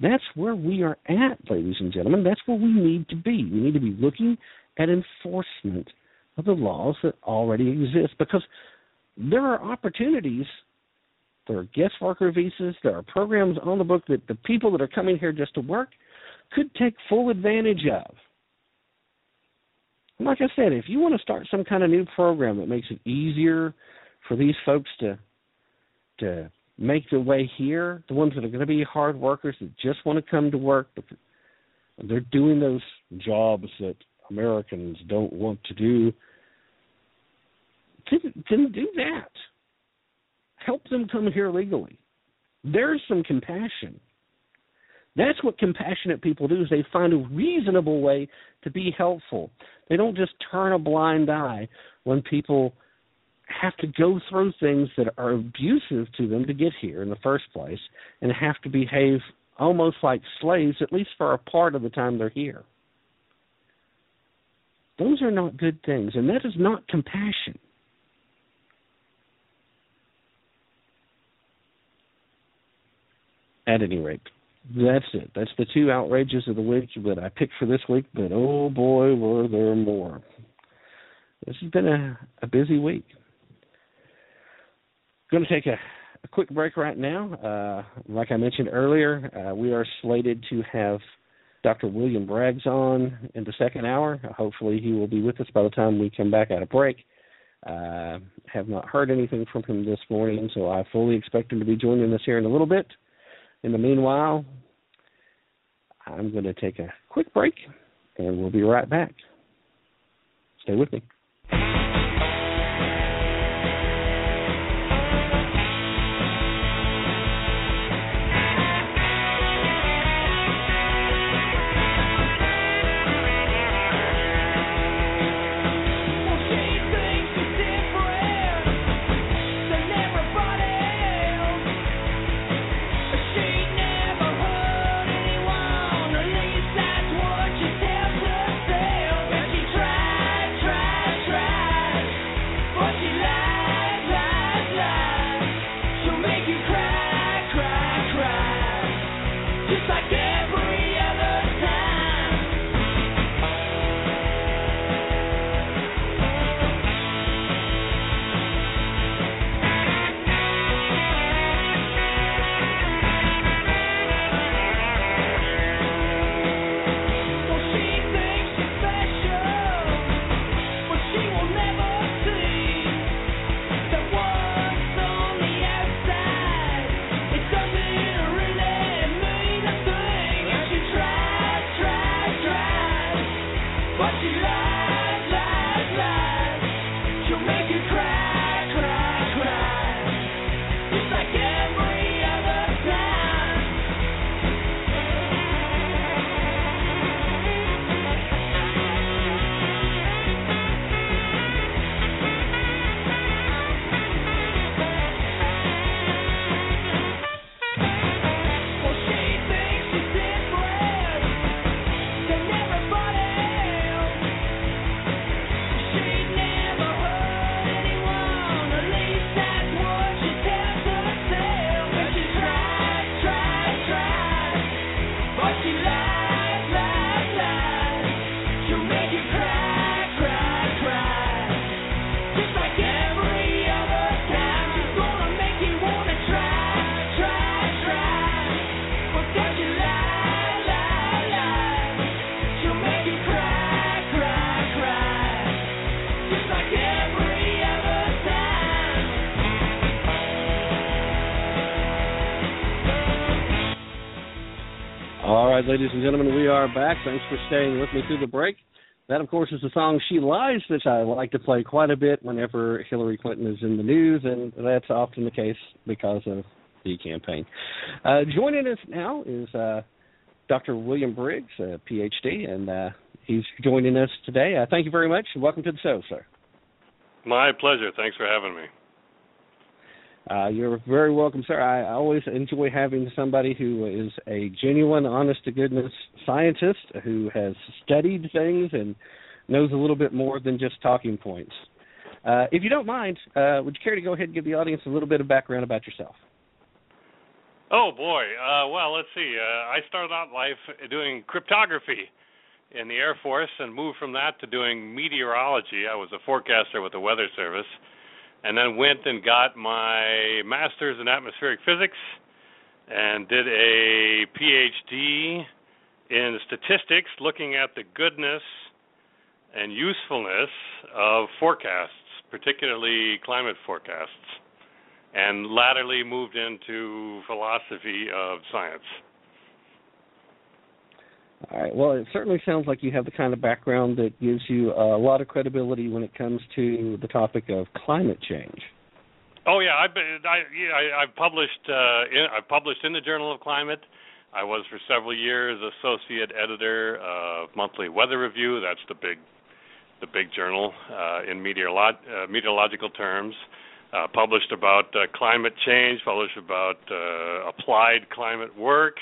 That's where we are at, ladies and gentlemen. That's where we need to be. We need to be looking at enforcement of the laws that already exist because there are opportunities. There are guest worker visas. There are programs on the book that the people that are coming here just to work could take full advantage of. Like I said, if you want to start some kind of new program that makes it easier for these folks to to make their way here, the ones that are going to be hard workers that just want to come to work, but they're doing those jobs that Americans don't want to do, then do that. Help them come here legally. There's some compassion. That's what compassionate people do is they find a reasonable way to be helpful. They don't just turn a blind eye when people have to go through things that are abusive to them to get here in the first place and have to behave almost like slaves, at least for a part of the time they're here. Those are not good things, and that is not compassion. At any rate, that's it. That's the two outrages of the week that I picked for this week, but oh boy, were there more. This has been a, a busy week. Going to take a, a quick break right now. Uh, like I mentioned earlier, uh, we are slated to have Dr. William Briggs on in the second hour. Hopefully, he will be with us by the time we come back out of break. Uh, have not heard anything from him this morning, so I fully expect him to be joining us here in a little bit. In the meanwhile, I'm going to take a quick break, and we'll be right back. Stay with me. Right, ladies and gentlemen, we are back. Thanks for staying with me through the break. That, of course, is the song She Lies, which I like to play quite a bit whenever Hillary Clinton is in the news, and that's often the case because of the campaign. Uh, joining us now is uh, Dr. William Briggs, a PhD, and uh, he's joining us today. Uh, thank you very much, and welcome to the show, sir. My pleasure. Thanks for having me. Uh, you're very welcome, sir. I always enjoy having somebody who is a genuine, honest to goodness scientist who has studied things and knows a little bit more than just talking points. Uh, if you don't mind, uh, would you care to go ahead and give the audience a little bit of background about yourself? Oh boy. Uh, well, let's see. Uh, I started out life doing cryptography in the Air Force and moved from that to doing meteorology. I was a forecaster with the Weather Service and then went and got my master's in atmospheric physics and did a PhD in statistics looking at the goodness and usefulness of forecasts, particularly climate forecasts, and latterly moved into philosophy of science. All right. Well, it certainly sounds like you have the kind of background that gives you a lot of credibility when it comes to the topic of climate change. Oh yeah, I've been, I, I, I've published uh, in, I've published in the Journal of Climate. I was for several years associate editor of Monthly Weather Review. That's the big the big journal uh, in uh, meteorological terms. Uh, published about uh, climate change. Published about uh, applied climate work.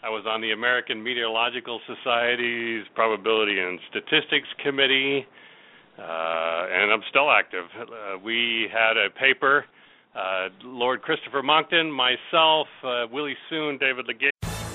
I was on the American Meteorological Society's Probability and Statistics Committee, uh, and I'm still active. Uh, we had a paper, uh, Lord Christopher Monckton, myself, uh, Willie Soon, David Legate.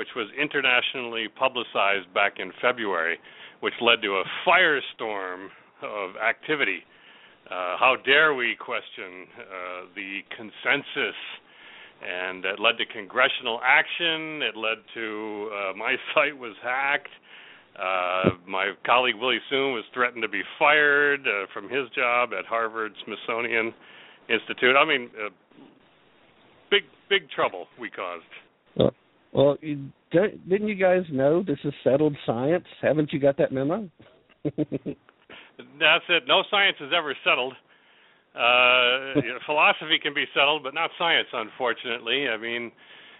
which was internationally publicized back in February, which led to a firestorm of activity. Uh, how dare we question uh, the consensus? And it led to congressional action. It led to uh, my site was hacked. Uh, my colleague Willie Soon was threatened to be fired uh, from his job at Harvard Smithsonian Institute. I mean, uh, big big trouble we caused. Well, you, didn't you guys know this is settled science? Haven't you got that memo? That's it. No science is ever settled. Uh, you know, philosophy can be settled, but not science, unfortunately. I mean,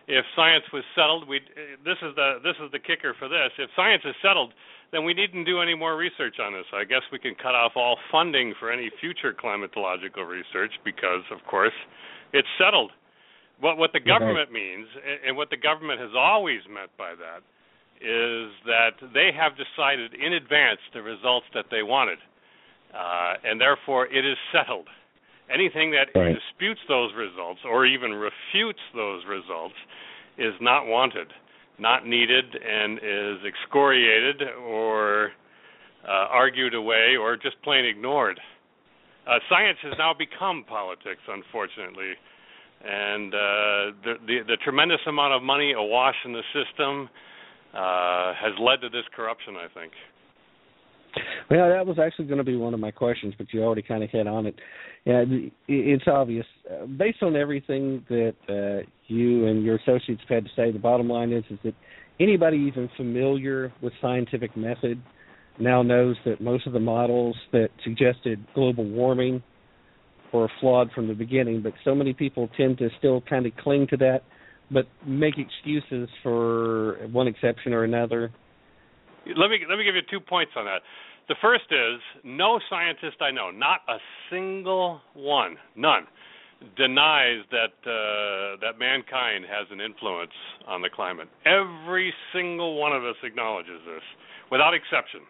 if science was settled, we this is the this is the kicker for this. If science is settled, then we needn't do any more research on this. I guess we can cut off all funding for any future climatological research because, of course, it's settled. What what the government means, and what the government has always meant by that, is that they have decided in advance the results that they wanted, uh, and therefore it is settled. Anything that Right. disputes those results or even refutes those results is not wanted, not needed, and is excoriated or uh, argued away or just plain ignored. Uh, science has now become politics, unfortunately, and uh, the, the the tremendous amount of money awash in the system uh, has led to this corruption. I think. Well, that was actually going to be one of my questions, but you already kind of hit on it. It's obvious. Based on everything that uh, you and your associates have had to say, the bottom line is is that anybody even familiar with scientific method now knows that most of the models that suggested global warming or flawed from the beginning, but so many people tend to still kind of cling to that, but make excuses for one exception or another. Let me let me give you two points on that. The first is no scientist I know, not a single one, none, denies that uh, that mankind has an influence on the climate. Every single one of us acknowledges this, without exception,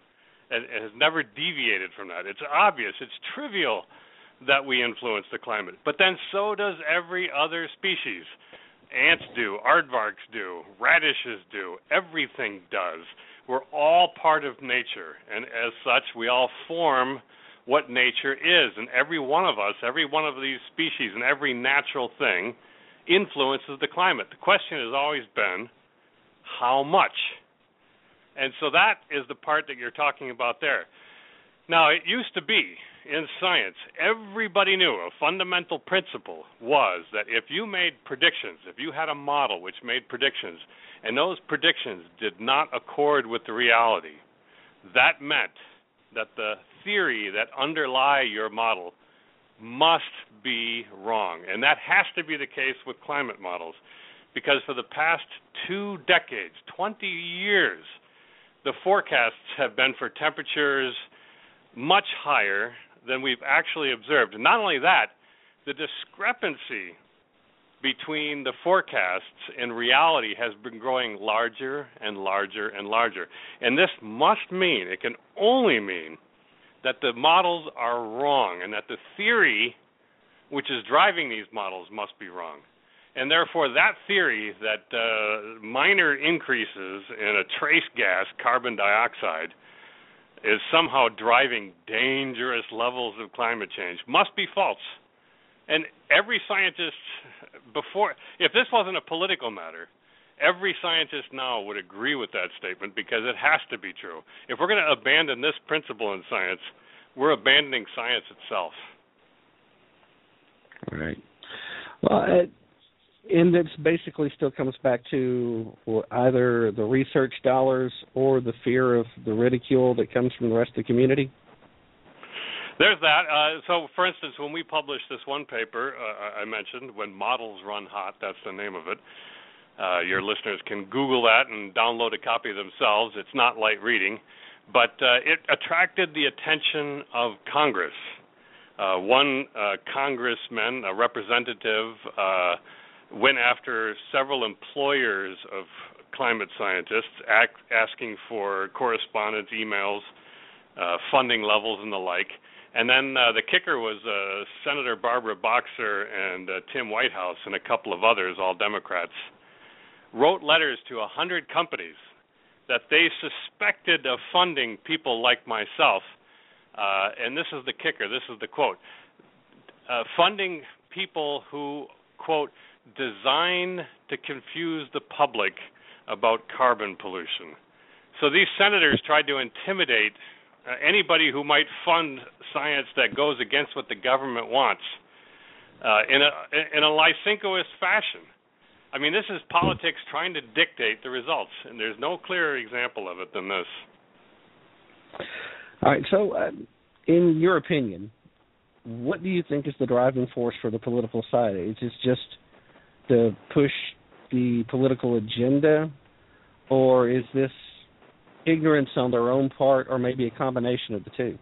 and, and has never deviated from that. It's obvious. It's trivial that we influence the climate, but then so does every other species. Ants do, aardvarks do, radishes do, everything does. We're all part of nature, and as such, we all form what nature is. And every one of us, every one of these species, and every natural thing influences the climate. The question has always been how much? And so that is the part that you're talking about there. Now, it used to be in science, everybody knew a fundamental principle was that if you made predictions, if you had a model which made predictions, and those predictions did not accord with the reality, that meant that the theory that underlie your model must be wrong. And that has to be the case with climate models because for the past 2 decades, 20 years, the forecasts have been for temperatures much higher than we've actually observed. And not only that, the discrepancy between the forecasts and reality has been growing larger and larger and larger. And this must mean, it can only mean, that the models are wrong and that the theory which is driving these models must be wrong. And therefore, that theory that uh, minor increases in a trace gas, carbon dioxide, is somehow driving dangerous levels of climate change must be false. And every scientist before, if this wasn't a political matter, every scientist now would agree with that statement because it has to be true. If we're going to abandon this principle in science, we're abandoning science itself. Right. Well, it, and it basically still comes back to either the research dollars or the fear of the ridicule that comes from the rest of the community. There's that. Uh, so, for instance, when we published this one paper uh, I mentioned, when models run hot, that's the name of it. Uh, your listeners can Google that and download a copy themselves. It's not light reading, but uh, it attracted the attention of Congress. Uh, one uh, congressman, a representative, went after several employers of climate scientists, act, asking for correspondence, emails, uh, funding levels, and the like. And then uh, the kicker was uh, Senator Barbara Boxer and uh, Tim Whitehouse and a couple of others, all Democrats, wrote letters to a hundred companies that they suspected of funding people like myself. Uh, and this is the kicker. This is the quote: uh, funding people who quote design to confuse the public about carbon pollution. So these senators tried to intimidate uh, anybody who might fund science that goes against what the government wants uh, in a in a licentious fashion. I mean, this is politics trying to dictate the results, and there's no clearer example of it than this. All right. So, uh, in your opinion, what do you think is the driving force for the political side? Is it just to push the political agenda, or is this ignorance on their own part, or maybe a combination of the two?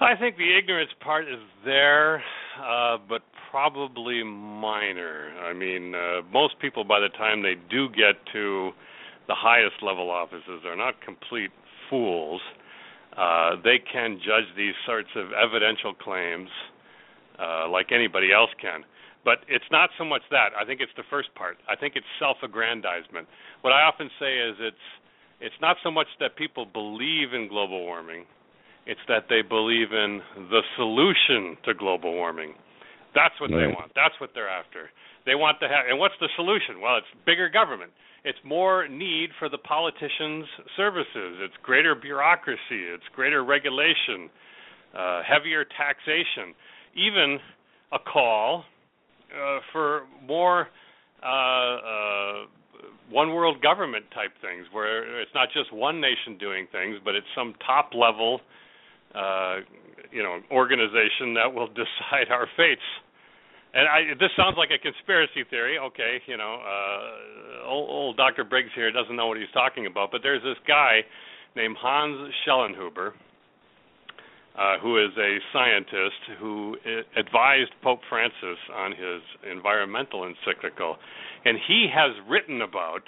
I think the ignorance part is there, uh, but probably minor. I mean, uh, most people, by the time they do get to the highest level offices, are not complete fools. Uh, they can judge these sorts of evidential claims uh, like anybody else can. But it's not so much that. I think it's the first part. I think it's self-aggrandizement. What I often say is it's it's not so much that people believe in global warming, it's that they believe in the solution to global warming. That's what right. they want. That's what they're after. They want to have and what's the solution? Well, it's bigger government. It's more need for the politicians' services. It's greater bureaucracy. It's greater regulation, uh, heavier taxation, even a call uh, for more uh, uh, one world government type things, where it's not just one nation doing things, but it's some top level uh, you know organization that will decide our fates. And I, this sounds like a conspiracy theory. Okay, you know, uh, old, old Dr. Briggs here doesn't know what he's talking about, but there's this guy named Hans Schellnhuber, uh, who is a scientist who advised Pope Francis on his environmental encyclical, and he has written about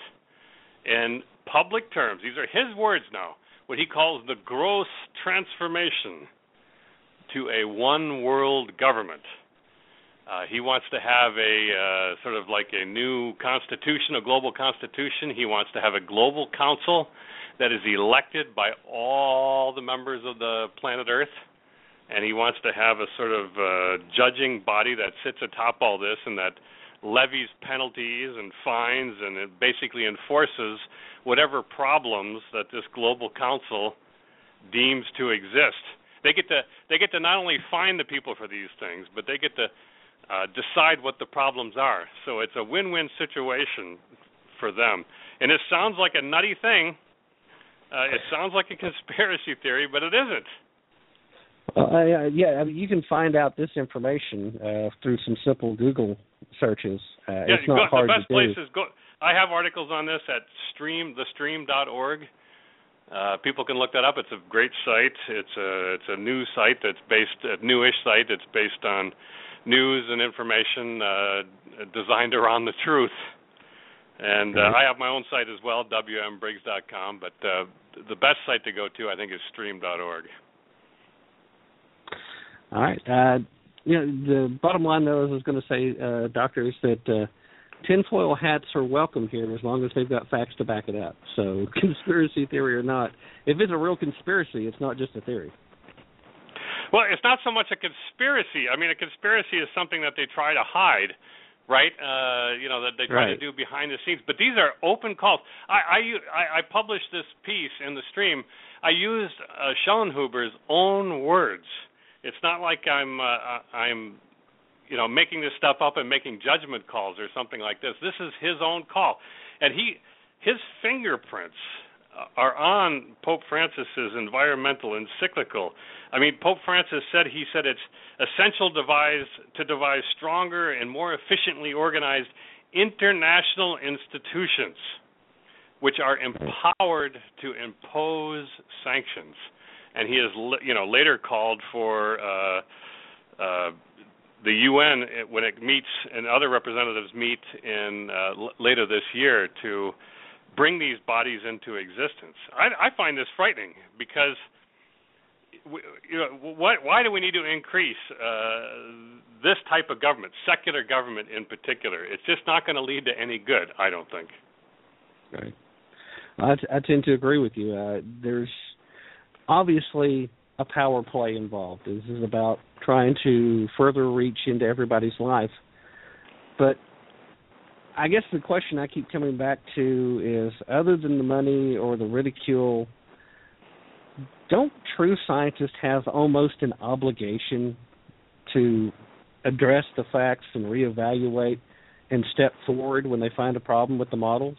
in public terms. These are his words now. What he calls the gross transformation to a one world government. Uh, he wants to have a uh, sort of like a new constitution, a global constitution. He wants to have a global council that is elected by all the members of the planet Earth. And he wants to have a sort of uh, judging body that sits atop all this and that levies penalties and fines and it basically enforces whatever problems that this global council deems to exist. They get to they get to not only find the people for these things, but they get to uh, decide what the problems are. So it's a win-win situation for them. And it sounds like a nutty thing. Uh, it sounds like a conspiracy theory, but it isn't. Uh, yeah, I mean, you can find out this information uh, through some simple Google searches. Uh, yeah, it's not go, hard the best to place do. is go. I have articles on this at stream thestream.org. Uh, people can look that up. It's a great site. It's a it's a news site that's based a newish site. It's based on news and information uh, designed around the truth. And uh, I have my own site as well, wmbriggs.com. But uh, the best site to go to, I think, is stream.org. All right. Uh, you know, the bottom line, though, is I was going to say, uh, doctor, is that uh, tinfoil hats are welcome here as long as they've got facts to back it up. So, conspiracy theory or not, if it's a real conspiracy, it's not just a theory. Well, it's not so much a conspiracy. I mean, a conspiracy is something that they try to hide, right? Uh, you know, that they try Right. to do behind the scenes. But these are open calls. I I, u- I, published this piece in the stream. I used uh, Schellnhuber's own words. It's not like I'm uh, I'm you know making this stuff up and making judgment calls or something like this. This is his own call, and he his fingerprints are on Pope Francis's environmental encyclical. I mean, Pope Francis said he said it's essential devise to devise stronger and more efficiently organized international institutions which are empowered to impose sanctions. And he has, you know, later called for uh, uh, the UN when it meets and other representatives meet in uh, l- later this year to bring these bodies into existence. I, I find this frightening because we, you know, what, why do we need to increase uh, this type of government, secular government in particular? It's just not going to lead to any good, I don't think. Right. I, t- I tend to agree with you. Uh, there's obviously a power play involved. This is about trying to further reach into everybody's life. But I guess the question I keep coming back to is other than the money or the ridicule, don't true scientists have almost an obligation to address the facts and reevaluate and step forward when they find a problem with the models?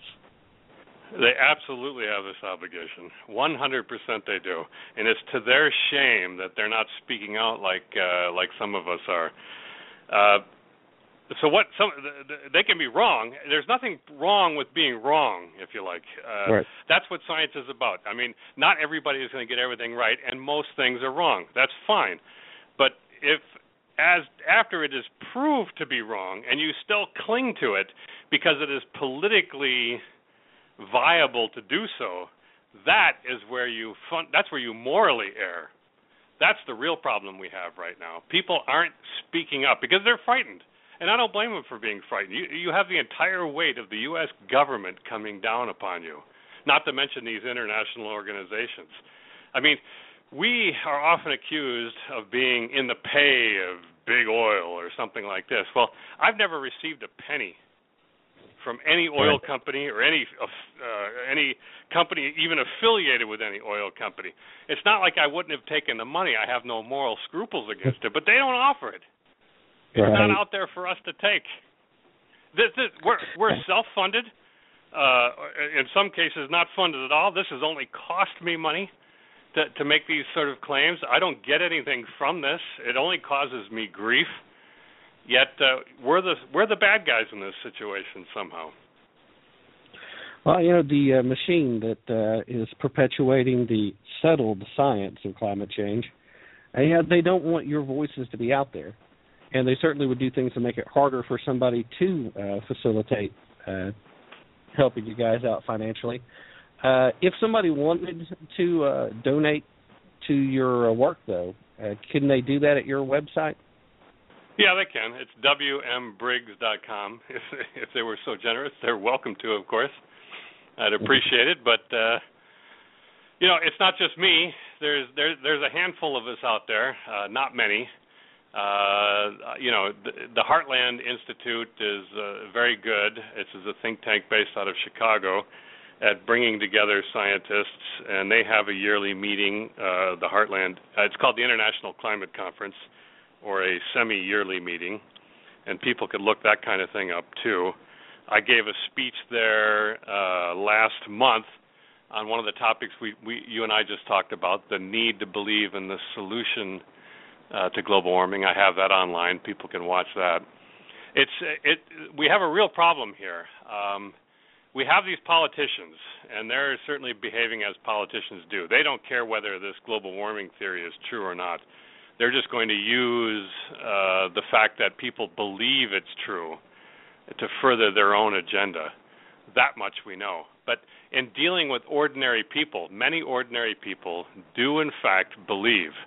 They absolutely have this obligation. 100% they do. And it's to their shame that they're not speaking out like uh like some of us are. Uh so what some they can be wrong. There's nothing wrong with being wrong, if you like. Uh Right. that's what science is about. I mean, not everybody is going to get everything right and most things are wrong. That's fine. But if as after it is proved to be wrong and you still cling to it because it is politically viable to do so, that is where you fun- that's where you morally err. That's the real problem we have right now. People aren't speaking up because they're frightened. And I don't blame them for being frightened. You you have the entire weight of the US government coming down upon you. Not to mention these international organizations. I mean, we are often accused of being in the pay of big oil or something like this. Well, I've never received a penny from any oil company or any uh, any company even affiliated with any oil company. It's not like I wouldn't have taken the money. I have no moral scruples against it, but they don't offer it. It's Right. not out there for us to take. This, this, we're we're self-funded. Uh, in some cases, not funded at all. This has only cost me money to, to make these sort of claims. I don't get anything from this. It only causes me grief. Yet uh, we're the we're the bad guys in this situation somehow. Well, you know, the uh, machine that uh, is perpetuating the settled science of climate change, and they don't want your voices to be out there, and they certainly would do things to make it harder for somebody to uh, facilitate uh, helping you guys out financially. Uh, if somebody wanted to uh, donate to your uh, work, though, uh, can they do that at your website? Yeah, they can. It's wmbriggs.com. If if they were so generous, they're welcome to, of course. I'd appreciate it, but uh, you know, it's not just me. There's there, there's a handful of us out there, uh, not many. Uh, you know, the, the Heartland Institute is uh, very good. It's a think tank based out of Chicago at bringing together scientists, and they have a yearly meeting. Uh, the Heartland, uh, it's called the International Climate Conference, or a semi-yearly meeting, and people could look that kind of thing up too. I gave a speech there uh, last month on one of the topics we, we, you and I just talked about, the need to believe in the solution uh, to global warming. I have that online. People can watch that. It's it. We have a real problem here. Um, we have these politicians, and they're certainly behaving as politicians do. They don't care whether this global warming theory is true or not. They're just going to use uh, the fact that people believe it's true to further their own agenda. That much we know. But in dealing with ordinary people, many ordinary people do in fact believe uh,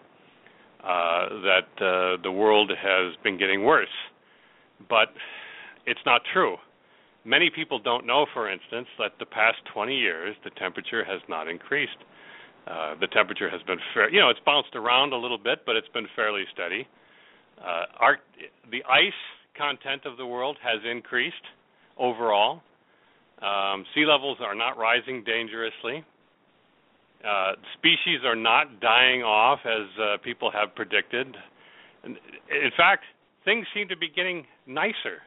that uh, the world has been getting worse. But it's not true. Many people don't know, for instance, that the past 20 years the temperature has not increased. Uh, the temperature has been fair, you know, it's bounced around a little bit, but it's been fairly steady. Uh, our, the ice content of the world has increased overall. Um, sea levels are not rising dangerously. Uh, species are not dying off as uh, people have predicted. In fact, things seem to be getting nicer.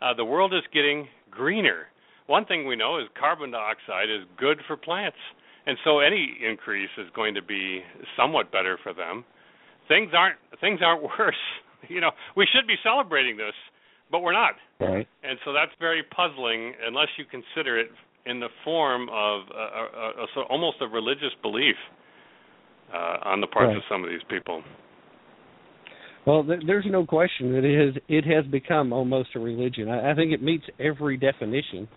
Uh, the world is getting greener. One thing we know is carbon dioxide is good for plants, and so any increase is going to be somewhat better for them. Things aren't things aren't worse you know, we should be celebrating this, but we're not. Right. And so that's very puzzling unless you consider it in the form of a, a, a, so almost a religious belief uh, on the part right. of some of these people. Well, th- there's no question that it has it has become almost a religion. I, I think it meets every definition.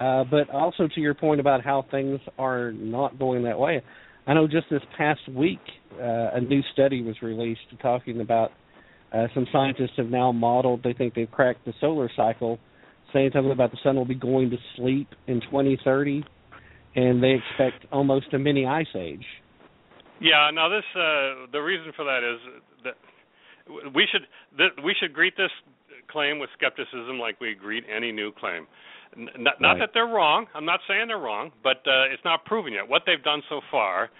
Uh, but also to your point about how things are not going that way, I know just this past week uh, a new study was released talking about uh, some scientists have now modeled, they think they've cracked the solar cycle, saying something about the sun will be going to sleep in 2030, and they expect almost a mini ice age. Yeah, now this uh, the reason for that is that we should th- we should greet this claim with skepticism like we greet any new claim. N- not, right. that they're wrong. I'm not saying they're wrong, but uh, it's not proven yet. What they've done so far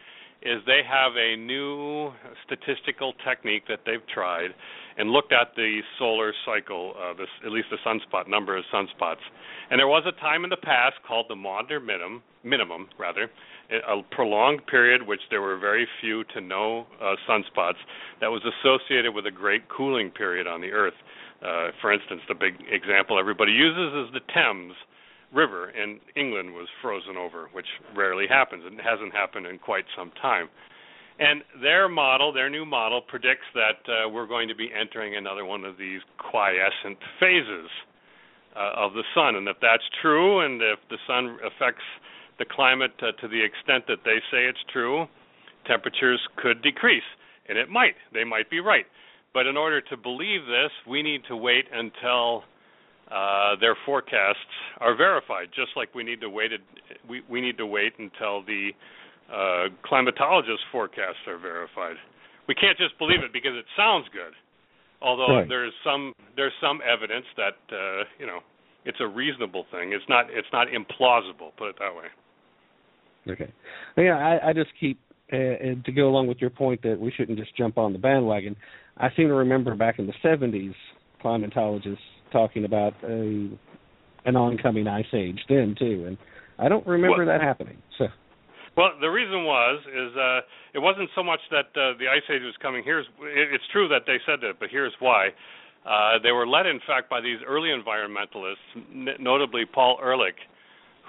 is they have a new statistical technique that they've tried and looked at the solar cycle, uh, this, at least the sunspot number of sunspots. And there was a time in the past called the Maunder minimum, minimum rather, a prolonged period which there were very few to no uh, sunspots that was associated with a great cooling period on the Earth. Uh, for instance, the big example everybody uses is the Thames river in England was frozen over, which rarely happens and hasn't happened in quite some time. And their model, their new model, predicts that uh, we're going to be entering another one of these quiescent phases uh, of the sun. And if that's true, and if the sun affects the climate uh, to the extent that they say it's true, temperatures could decrease. And it might. They might be right. But in order to believe this, we need to wait until uh, their forecasts are verified. Just like we need to wait, we we need to wait until the uh, climatologist forecasts are verified. We can't just believe it because it sounds good. Although right. there's some there's some evidence that uh, you know it's a reasonable thing. It's not it's not implausible. Put it that way. Okay. Yeah, I, I just keep uh, to go along with your point that we shouldn't just jump on the bandwagon. I seem to remember back in the 70s, climatologists talking about a an oncoming ice age then too, and I don't remember that happening. So. Well, the reason was is uh, it wasn't so much that uh, the ice age was coming. Here's it, it's true that they said that, but here's why. Uh, they were led, in fact, by these early environmentalists, n- notably Paul Ehrlich,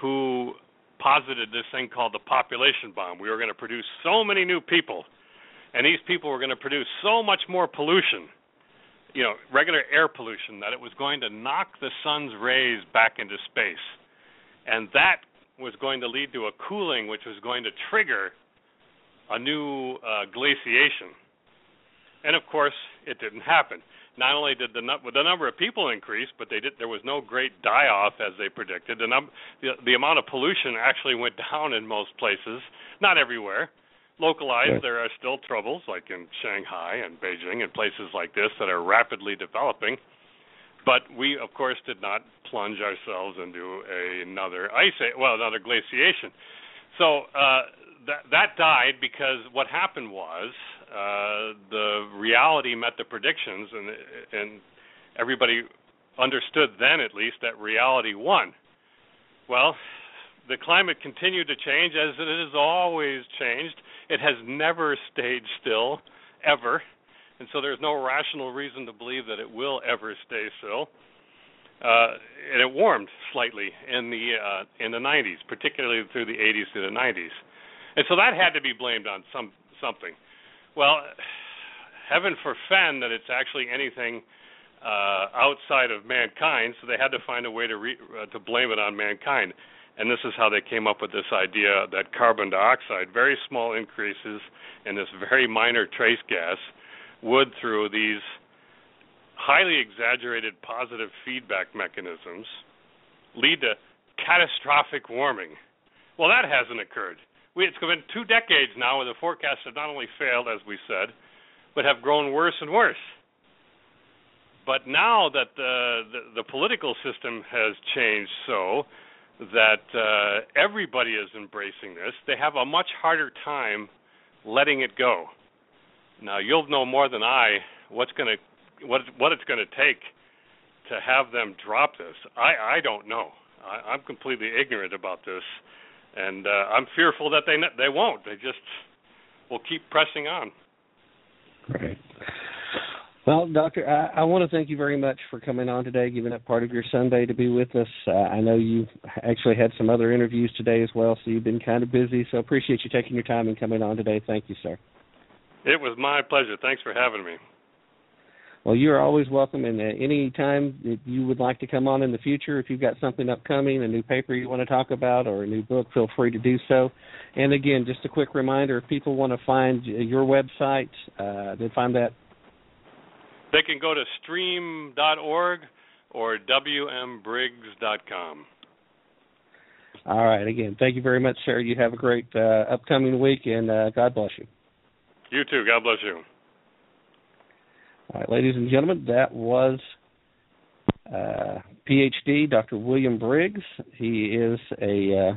who posited this thing called the population bomb. We were going to produce so many new people, and these people were going to produce so much more pollution, you know, regular air pollution, that it was going to knock the sun's rays back into space. And that was going to lead to a cooling, which was going to trigger a new uh, glaciation. And of course, it didn't happen. Not only did the, the number of people increase, but they did, there was no great die-off as they predicted. The, num- the, the amount of pollution actually went down in most places, not everywhere. Localized, there are still troubles, like in Shanghai and Beijing and places like this that are rapidly developing. But we, of course, did not plunge ourselves into another ice age, well, another glaciation. So uh, that that died because what happened was uh, the reality met the predictions, and and everybody understood then, at least, that reality won. Well, the climate continued to change as it has always changed. It has never stayed still, ever and so there's no rational reason to believe that it will ever stay so. Uh, and it warmed slightly in the uh, in the 90s, particularly through the 80s to the 90s, and so that had to be blamed on some something. Well, heaven forfend that it's actually anything uh, outside of mankind, so they had to find a way to re- uh, to blame it on mankind. And this is how they came up with this idea that carbon dioxide, very small increases in this very minor trace gas, would through these highly exaggerated positive feedback mechanisms lead to catastrophic warming. Well, that hasn't occurred. We, it's been two decades now where the forecasts have not only failed, as we said, but have grown worse and worse. But now that the, the, the political system has changed so that uh, everybody is embracing this, they have a much harder time letting it go. Now you'll know more than I what's going to what what it's going to take to have them drop this. I I don't know. I, I'm completely ignorant about this, and uh, I'm fearful that they they won't. They just will keep pressing on. Right. Well, Doctor, I, I want to thank you very much for coming on today, giving up part of your Sunday to be with us. Uh, I know you actually had some other interviews today as well, so you've been kind of busy. So appreciate you taking your time and coming on today. Thank you, sir. It was my pleasure. Thanks for having me. Well, you're always welcome, and uh, any time that you would like to come on in the future, if you've got something upcoming, a new paper you want to talk about, or a new book, feel free to do so. And again, just a quick reminder: if people want to find your website, uh, they find that. They can go to stream.org or wmbriggs.com. All right. Again, thank you very much, sir. You have a great uh, upcoming week, and uh, God bless you. You too. God bless you. All right, ladies and gentlemen, that was uh, PhD Dr. William Briggs. He is a,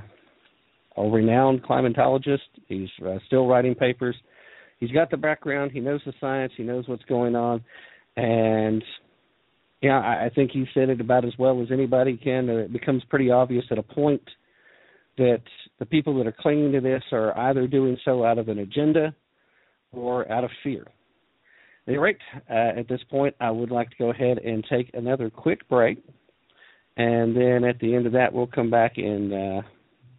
uh, a renowned climatologist. He's uh, still writing papers. He's got the background. He knows the science. He knows what's going on, and yeah, I, I think he said it about as well as anybody can. It becomes pretty obvious at a point that the people that are clinging to this are either doing so out of an agenda or out of fear. At any rate, uh, at this point, I would like to go ahead and take another quick break. And then at the end of that, we'll come back and uh,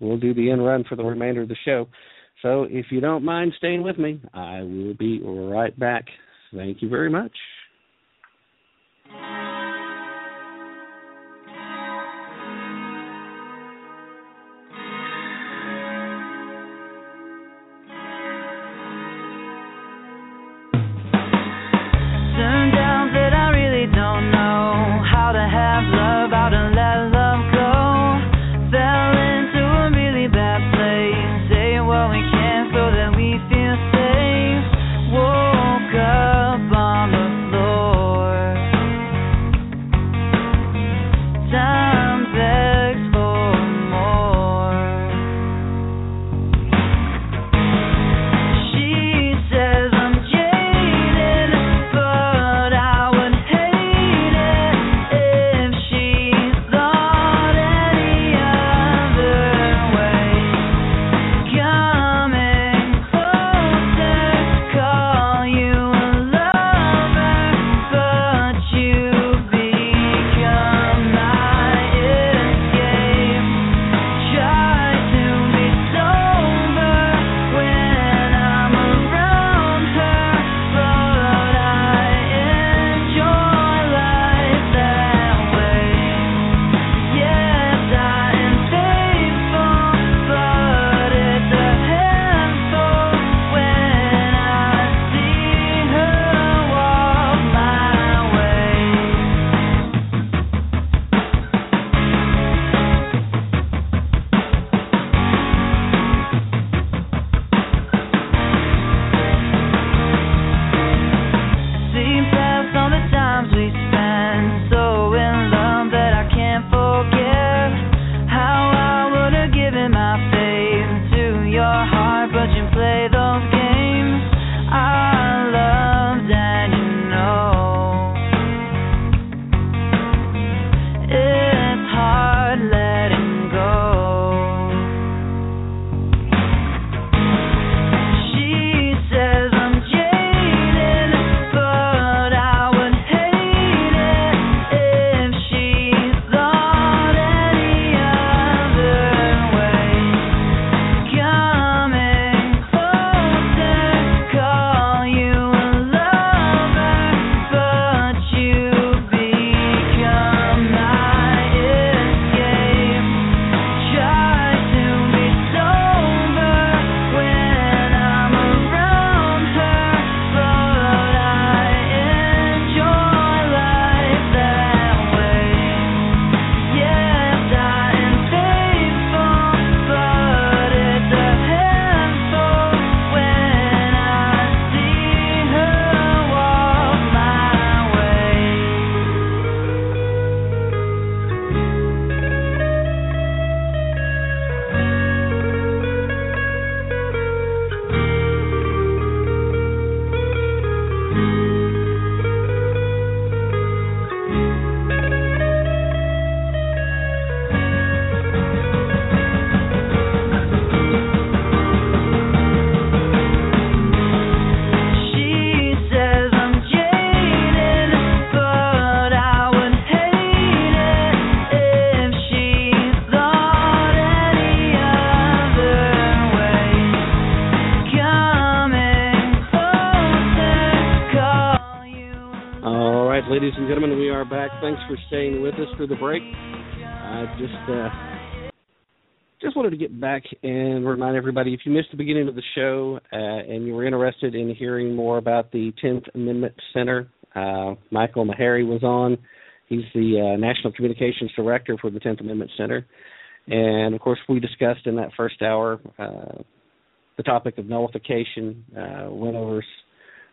we'll do the end run for the remainder of the show. So if you don't mind staying with me, I will be right back. Thank you very much. For staying with us through the break. I just uh, just wanted to get back and remind everybody if you missed the beginning of the show uh, and you were interested in hearing more about the 10th Amendment Center, uh, Michael Maharrey was on. He's the uh, National Communications Director for the 10th Amendment Center. And of course, we discussed in that first hour uh, the topic of nullification, uh, went over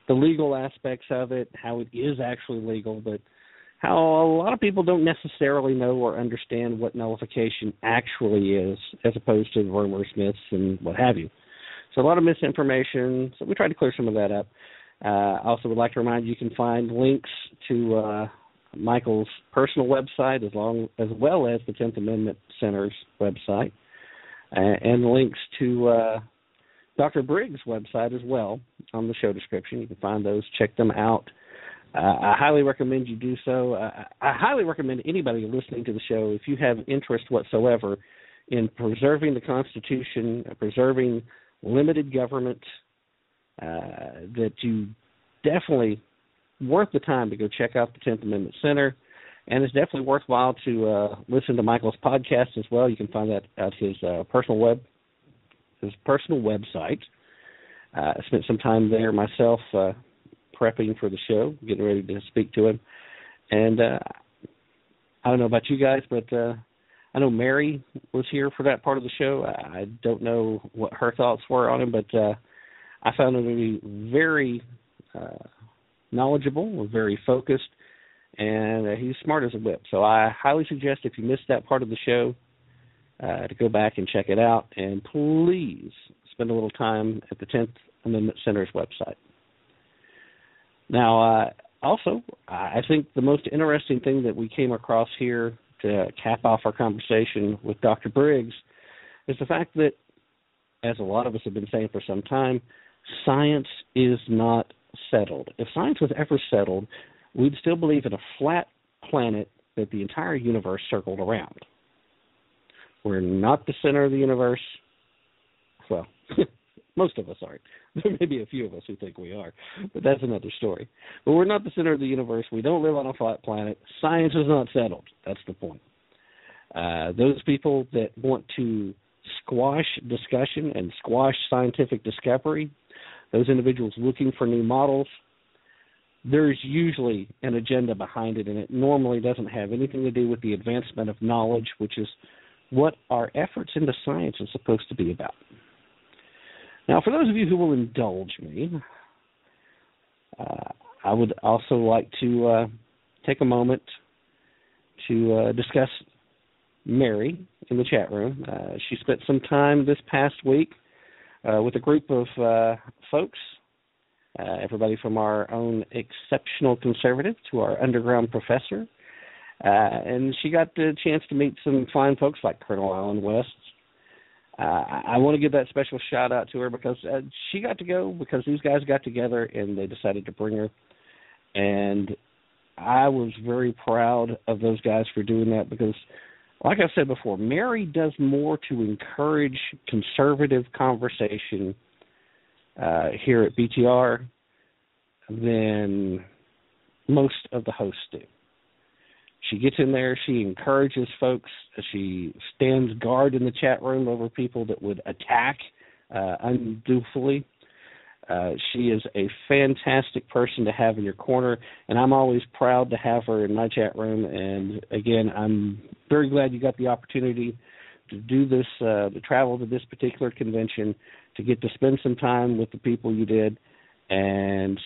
the legal aspects of it, how it is actually legal, but how a lot of people don't necessarily know or understand what nullification actually is, as opposed to rumors, myths, and what have you. So a lot of misinformation. So we tried to clear some of that up. Uh, I also would like to remind you you can find links to uh, Michael's personal website as long as well as the Tenth Amendment Center's website, uh, and links to uh, Dr. Briggs' website as well on the show description. You can find those. Check them out. Uh, I highly recommend you do so. Uh, I highly recommend anybody listening to the show, if you have interest whatsoever in preserving the Constitution, preserving limited government, uh, that you definitely worth the time to go check out the Tenth Amendment Center, and it's definitely worthwhile to uh, listen to Michael's podcast as well. You can find that at his uh, personal web, his personal website. Uh, I spent some time there myself, uh, prepping for the show, getting ready to speak to him, and uh, I don't know about you guys, but uh, I know Mary was here for that part of the show. I don't know what her thoughts were on him, but uh, I found him to be very uh, knowledgeable, very focused, and uh, he's smart as a whip. So I highly suggest if you missed that part of the show uh, to go back and check it out, and please spend a little time at the 10th Amendment Center's website. Now, uh, also, I think the most interesting thing that we came across here to cap off our conversation with Dr. Briggs is the fact that, as a lot of us have been saying for some time, science is not settled. If science was ever settled, we'd still believe in a flat planet that the entire universe circled around. We're not the center of the universe. Well, most of us aren't. There may be a few of us who think we are, but that's another story. But we're not the center of the universe. We don't live on a flat planet. Science is not settled. That's the point. Uh, those people that want to squash discussion and squash scientific discovery those individuals looking for new models, there's usually an agenda behind it, and it normally doesn't have anything to do with the advancement of knowledge, which is what our efforts into science is supposed to be about. Now, for those of you who will indulge me, uh, I would also like to uh, take a moment to uh, discuss Mary in the chat room. Uh, she spent some time this past week uh, with a group of uh, folks, everybody from our own exceptional conservative to our underground professor. And she got the chance to meet some fine folks like Colonel Allen West. Uh, I want to give that special shout out to her because uh, she got to go because these guys got together and they decided to bring her. And I was very proud of those guys for doing that because like I said before, Mary does more to encourage conservative conversation uh, here at BTR than most of the hosts do. She gets in there, she encourages folks, she stands guard in the chat room over people that would attack uh, undutifully. Uh, she is a fantastic person to have in your corner, and I'm always proud to have her in my chat room. And again, I'm very glad you got the opportunity to do this, uh, to travel to this particular convention, to get to spend some time with the people you did. And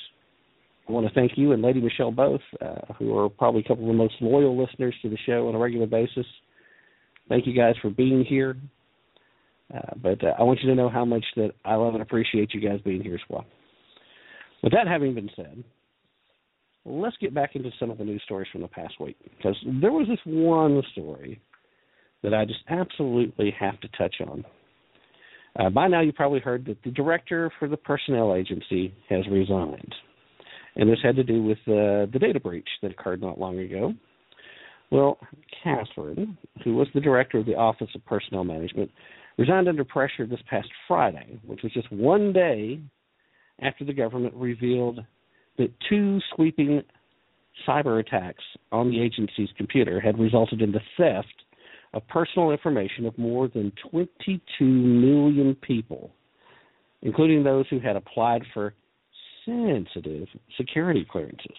I want to thank you and Lady Michelle both, uh, who are probably a couple of the most loyal listeners to the show on a regular basis. Thank you guys for being here. Uh, but uh, I want you to know how much that I love and appreciate you guys being here as well. With that having been said, let's get back into some of the news stories from the past week because there was this one story that I just absolutely have to touch on. Uh, by now, you probably heard that the director for the personnel agency has resigned, and this had to do with uh, the data breach that occurred not long ago. Well, Katherine, who was the director of the Office of Personnel Management, resigned under pressure this past Friday, which was just one day after the government revealed that two sweeping cyber attacks on the agency's computer had resulted in the theft of personal information of more than 22 million people, including those who had applied for sensitive security clearances.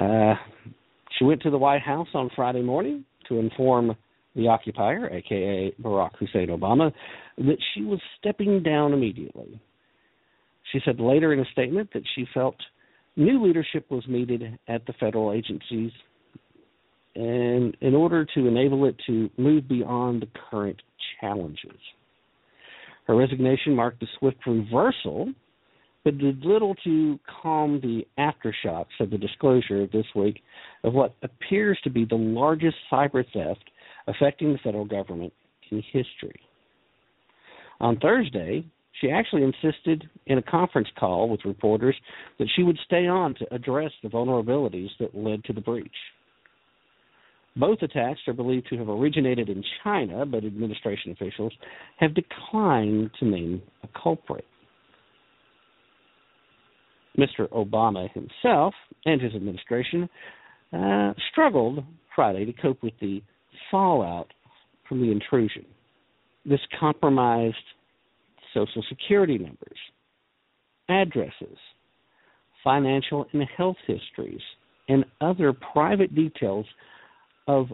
Uh, she went to the White House on Friday morning to inform the occupier, aka Barack Hussein Obama, that she was stepping down immediately. She said later in a statement that she felt new leadership was needed at the federal agencies and in order to enable it to move beyond the current challenges. Her resignation marked a swift reversal, but did little to calm the aftershocks of the disclosure this week of what appears to be the largest cyber theft affecting the federal government in history. On Thursday, she actually insisted in a conference call with reporters that she would stay on to address the vulnerabilities that led to the breach. Both attacks are believed to have originated in China, but administration officials have declined to name a culprit. Mr. Obama himself and his administration uh, struggled Friday to cope with the fallout from the intrusion. This compromised social security numbers, addresses, financial and health histories, and other private details of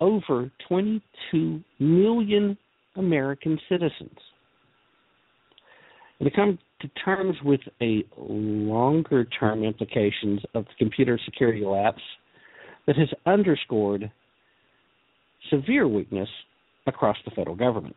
over 22 million American citizens. And to come to terms with a longer term implications of the computer security lapse that has underscored severe weakness across the federal government.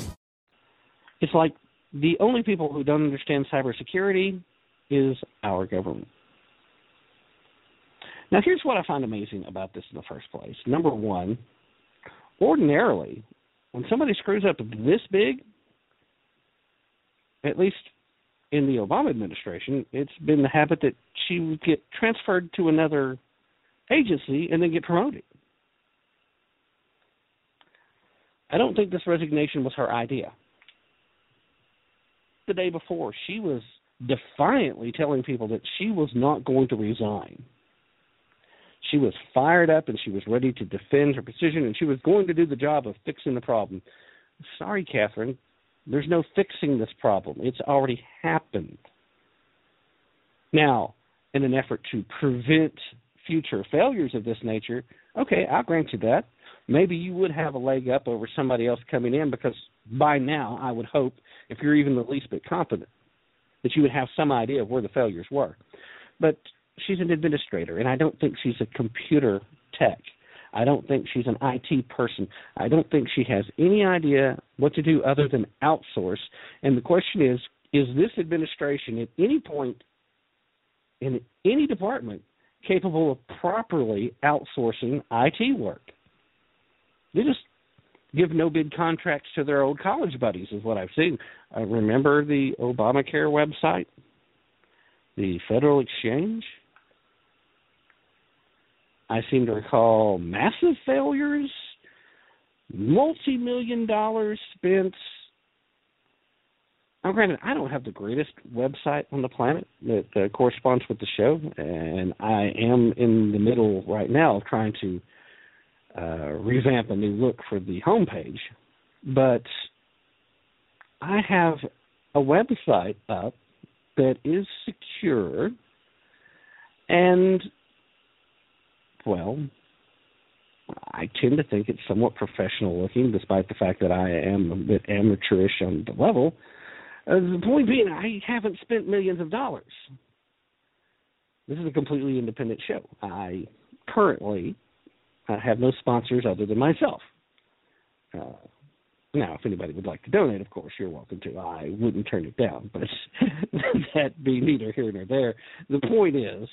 It's like the only people who don't understand cybersecurity is our government. Now, here's what I find amazing about this in the first place. Number one, ordinarily, when somebody screws up this big, at least in the Obama administration, it's been the habit that she would get transferred to another agency and then get promoted. I don't think this resignation was her idea. The day before, she was defiantly telling people that she was not going to resign. She was fired up and she was ready to defend her position and she was going to do the job of fixing the problem. Sorry, Katherine, there's no fixing this problem. It's already happened. Now, in an effort to prevent future failures of this nature, okay, I'll grant you that. Maybe you would have a leg up over somebody else coming in because by now, I would hope, if you're even the least bit competent, that you would have some idea of where the failures were. But she's an administrator, and I don't think she's a computer tech. I don't think she's an IT person. I don't think she has any idea what to do other than outsource. And the question is is this administration at any point in any department capable of properly outsourcing IT work? They just give no bid contracts to their old college buddies, is what I've seen. Uh, remember the Obamacare website? The Federal Exchange? I seem to recall massive failures, multi million dollars spent. Now, granted, I don't have the greatest website on the planet that uh, corresponds with the show, and I am in the middle right now of trying to uh, revamp a new look for the homepage. But I have a website up that is secure And, well, I tend to think it's somewhat professional looking, despite the fact that I am a bit amateurish on the level. Uh, the point being, I haven't spent millions of dollars. This is a completely independent show. I currently uh, have no sponsors other than myself. Uh, now, if anybody would like to donate, of course, you're welcome to. I wouldn't turn it down, but that be neither here nor there. The point is,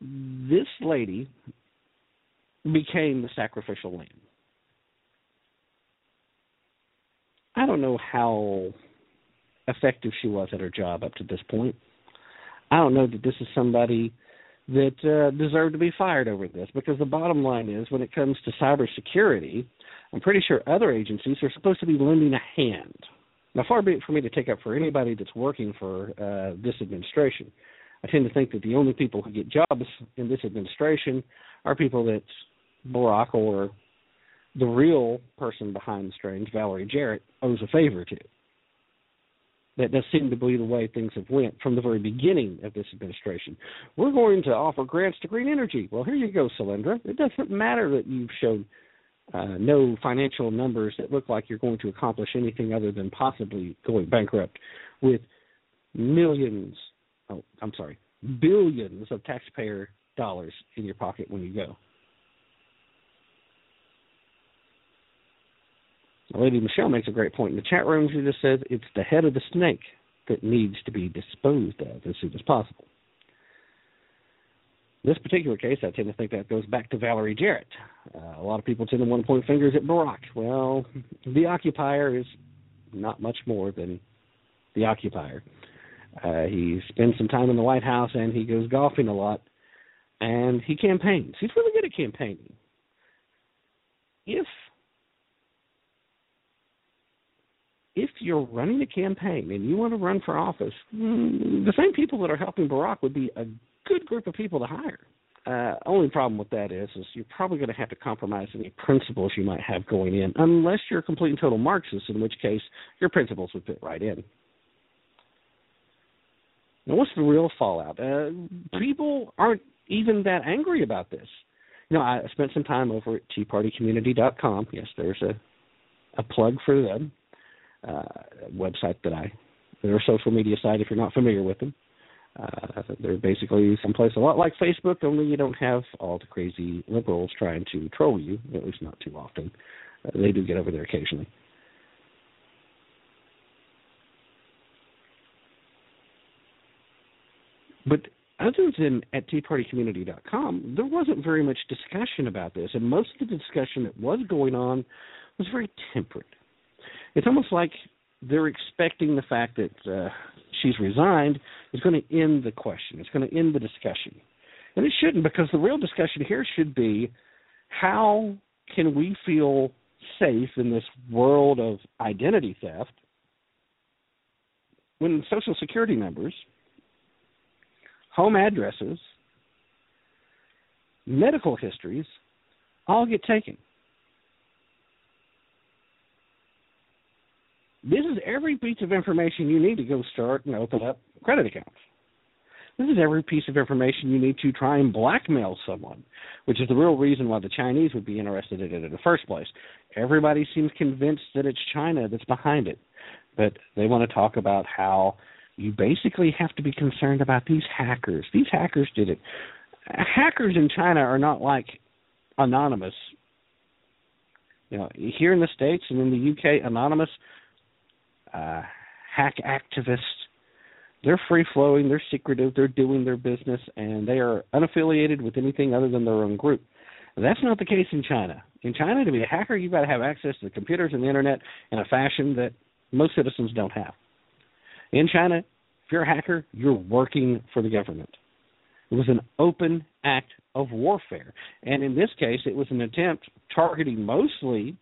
this lady became the sacrificial lamb. I don't know how effective she was at her job up to this point. I don't know that this is somebody that uh, deserved to be fired over this because the bottom line is when it comes to cybersecurity, I'm pretty sure other agencies are supposed to be lending a hand. Now, far be it for me to take up for anybody that's working for uh, this administration. I tend to think that the only people who get jobs in this administration are people that Barack or the real person behind the strings, Valerie Jarrett, owes a favor to. That does seem to be the way things have went from the very beginning of this administration. We're going to offer grants to green energy. Well, here you go, Solyndra. It doesn't matter that you've shown uh, no financial numbers that look like you're going to accomplish anything other than possibly going bankrupt with millions oh, I'm sorry, billions of taxpayer dollars in your pocket when you go. Lady Michelle makes a great point in the chat room. She just says it's the head of the snake that needs to be disposed of as soon as possible. This particular case, I tend to think that goes back to Valerie Jarrett. Uh, a lot of people tend to want to point fingers at Barack. Well, the occupier is not much more than the occupier. Uh, he spends some time in the White House and he goes golfing a lot, and he campaigns. He's really good at campaigning. If if you're running a campaign and you want to run for office, mm, the same people that are helping Barack would be a good group of people to hire. Uh, only problem with that is, is you're probably going to have to compromise any principles you might have going in, unless you're a complete and total Marxist, in which case your principles would fit right in. Now, what's the real fallout? Uh, people aren't even that angry about this. You know, I spent some time over at TeaPartyCommunity.com. Yes, there's a a plug for them. Uh, website that I, they're social media site. If you're not familiar with them, uh, they're basically someplace a lot like Facebook, only you don't have all the crazy liberals trying to troll you. At least not too often. Uh, they do get over there occasionally. But other than at teapartycommunity.com, there wasn't very much discussion about this, and most of the discussion that was going on was very temperate. It's almost like they're expecting the fact that uh, she's resigned is going to end the question. It's going to end the discussion, and it shouldn't, because the real discussion here should be how can we feel safe in this world of identity theft when social security numbers home addresses, medical histories all get taken. This is every piece of information you need to go start and open up credit accounts. This is every piece of information you need to try and blackmail someone, which is the real reason why the Chinese would be interested in it in the first place. Everybody seems convinced that it's China that's behind it, but they want to talk about how you basically have to be concerned about these hackers. These hackers did it. Hackers in China are not like anonymous. You know, here in the states and in the UK, anonymous uh, hack activists. They're free flowing. They're secretive. They're doing their business, and they are unaffiliated with anything other than their own group. That's not the case in China. In China, to be a hacker, you've got to have access to the computers and the internet in a fashion that most citizens don't have. In China, if you're a hacker, you're working for the government. It was an open act of warfare. And in this case, it was an attempt targeting mostly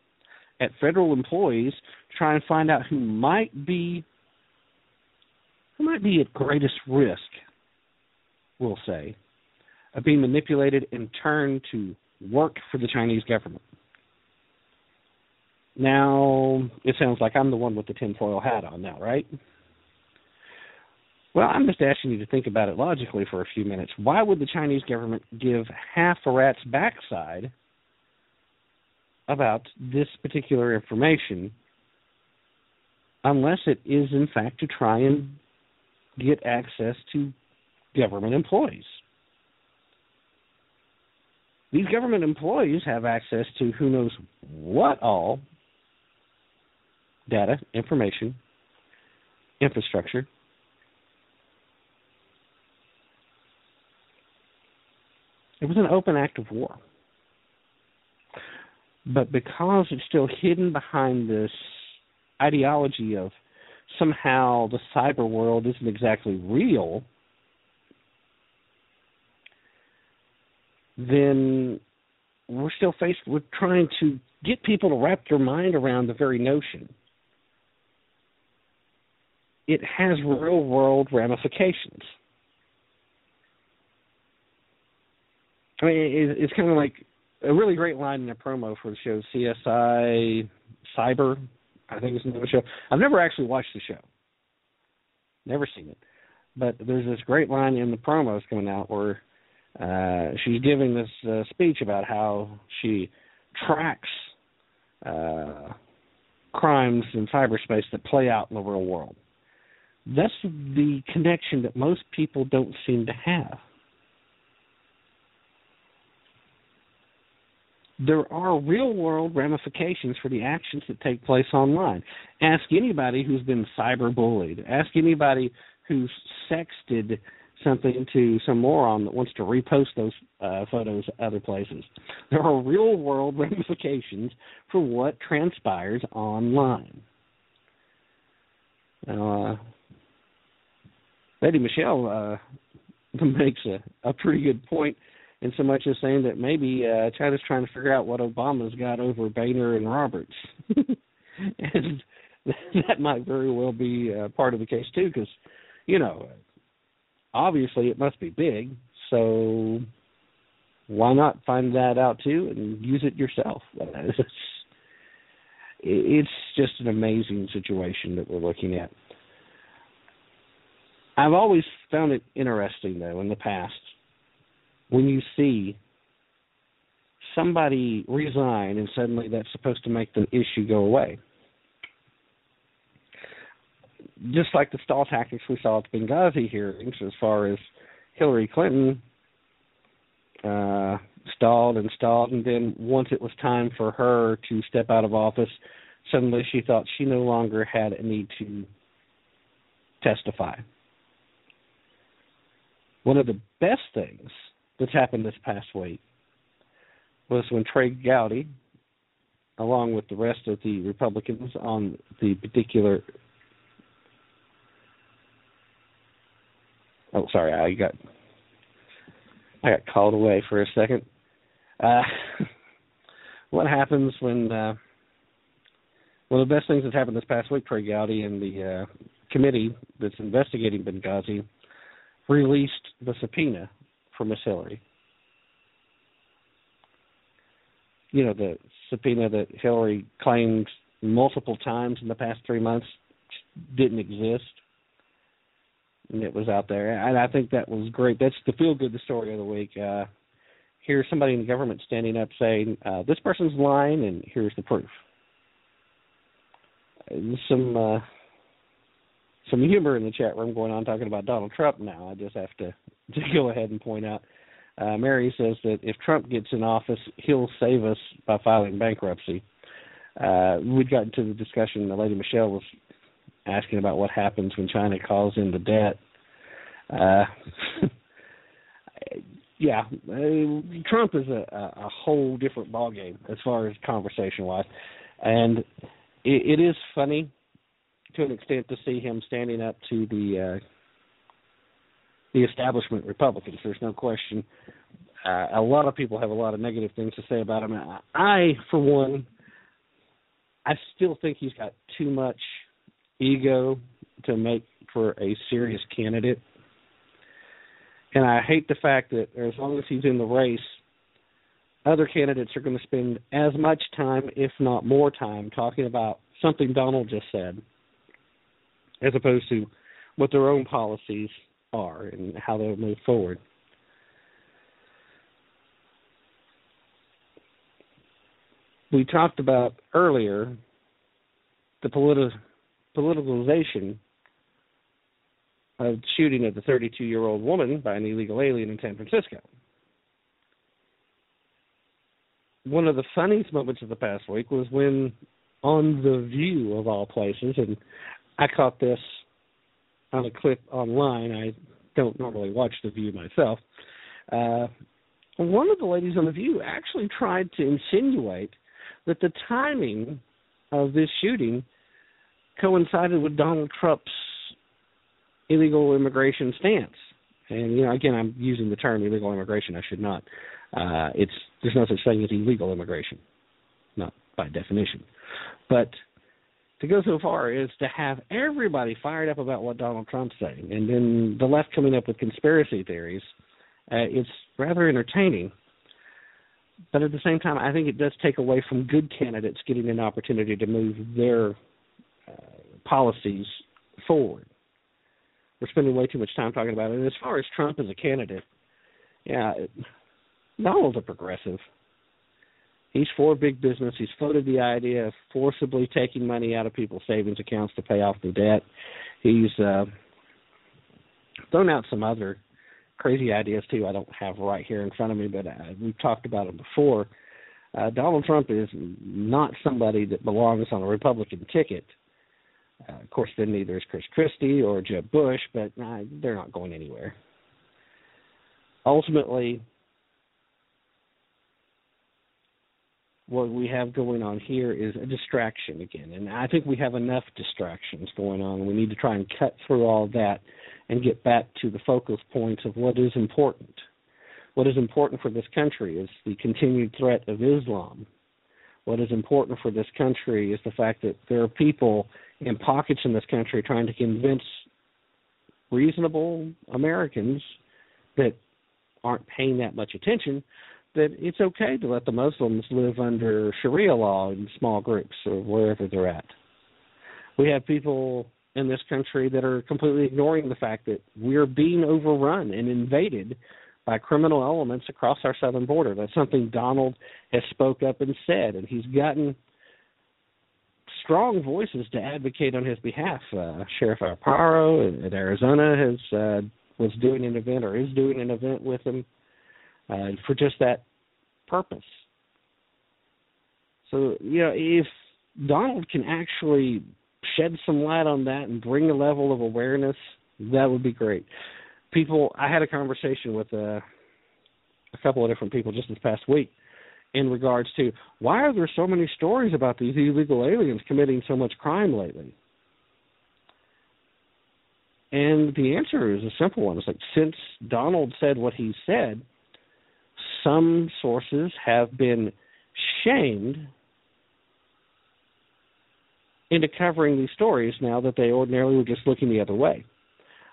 at federal employees try and find out who might be who might be at greatest risk, we'll say, of being manipulated and turned to work for the Chinese government. Now, it sounds like I'm the one with the tinfoil hat on now, right? Well, I'm just asking you to think about it logically for a few minutes. Why would the Chinese government give half a rat's backside about this particular information unless it is, in fact, to try and get access to government employees? These government employees have access to who knows what all data, information, infrastructure. It was an open act of war. But because it's still hidden behind this ideology of somehow the cyber world isn't exactly real, then we're still faced with trying to get people to wrap their mind around the very notion. It has real world ramifications. I mean, it's kind of like a really great line in a promo for the show CSI Cyber. I think it's the show. I've never actually watched the show, never seen it, but there's this great line in the promos coming out where uh, she's giving this uh, speech about how she tracks uh, crimes in cyberspace that play out in the real world. That's the connection that most people don't seem to have. There are real world ramifications for the actions that take place online. Ask anybody who's been cyberbullied. Ask anybody who's sexted something to some moron that wants to repost those uh, photos other places. There are real world ramifications for what transpires online. Now, uh, Lady Michelle uh, makes a, a pretty good point in so much as saying that maybe uh, China's trying to figure out what Obama's got over Boehner and Roberts. and that might very well be uh, part of the case too, because you know obviously it must be big. So why not find that out too and use it yourself? It's just an amazing situation that we're looking at. I've always found it interesting, though, in the past, when you see somebody resign and suddenly that's supposed to make the issue go away just like the stall tactics we saw at the Benghazi hearings, as far as Hillary Clinton uh, stalled and stalled, and then once it was time for her to step out of office, suddenly she thought she no longer had a need to testify. One of the best things that's happened this past week was when Trey Gowdy, along with the rest of the Republicans on the particular Oh, sorry, I got I got called away for a second. Uh, what happens when uh, one of the best things that's happened this past week, Trey Gowdy and the uh, committee that's investigating Benghazi released the subpoena for Miss Hillary. You know, the subpoena that Hillary claimed multiple times in the past three months didn't exist and it was out there, and I think that was great. That's the feel good story of the week. Uh, here's somebody in the government standing up saying uh, this person's lying, and here's the proof. Some uh, some humor in the chat room going on talking about Donald Trump now. I just have to to go ahead and point out. Uh, Mary says that if Trump gets in office, he'll save us by filing bankruptcy. Uh, we'd gotten to the discussion. The lady Michelle was asking about what happens when China calls in the debt. Uh, yeah, uh, Trump is a, a whole different ballgame as far as conversation wise, and it, it is funny to an extent to see him standing up to the uh, the establishment Republicans. There's no question. Uh, a lot of people have a lot of negative things to say about him. I, for one, I still think he's got too much ego to make for a serious candidate. And I hate the fact that as long as he's in the race, other candidates are going to spend as much time, if not more time, talking about something Donald just said, as opposed to what their own policies are and how they'll move forward. We talked about earlier the politi- politicalization of shooting of the 32 year old woman by an illegal alien in San Francisco. One of the funniest moments of the past week was when, on The View of all places, and I caught this on a clip online. I don't normally watch The View myself. Uh, one of the ladies on The View actually tried to insinuate that the timing of this shooting coincided with Donald Trump's illegal immigration stance. And you know, again, I'm using the term illegal immigration. I should not. Uh, it's there's no such thing as illegal immigration, not by definition. But to go so far is to have everybody fired up about what Donald Trump's saying, and then the left coming up with conspiracy theories. Uh, it's rather entertaining, but at the same time, I think it does take away from good candidates getting an opportunity to move their uh, policies forward. We're spending way too much time talking about it. And as far as Trump as a candidate, yeah, Donald's a progressive. He's for big business. He's floated the idea of forcibly taking money out of people's savings accounts to pay off their debt. He's uh, thrown out some other crazy ideas too. I don't have right here in front of me, but uh, we've talked about them before. Uh, Donald Trump is not somebody that belongs on a Republican ticket. Uh, of course, then neither is Chris Christie or Jeb Bush, but uh, they're not going anywhere. Ultimately, what we have going on here is a distraction again. And I think we have enough distractions going on. We need to try and cut through all that and get back to the focus points of what is important. What is important for this country is the continued threat of Islam. What is important for this country is the fact that there are people in pockets in this country trying to convince reasonable Americans that aren't paying that much attention that it's okay to let the Muslims live under Sharia law in small groups or wherever they're at. We have people in this country that are completely ignoring the fact that we're being overrun and invaded by criminal elements across our southern border. That's something Donald has spoke up and said, and he's gotten strong voices to advocate on his behalf. Uh, Sheriff Arpaio in Arizona has uh, was doing an event or is doing an event with him uh, for just that purpose. So you know, if Donald can actually shed some light on that and bring a level of awareness, that would be great. People, I had a conversation with uh, a couple of different people just this past week in regards to why are there so many stories about these illegal aliens committing so much crime lately? And the answer is a simple one. It's like since Donald said what he said, some sources have been shamed into covering these stories now that they ordinarily were just looking the other way.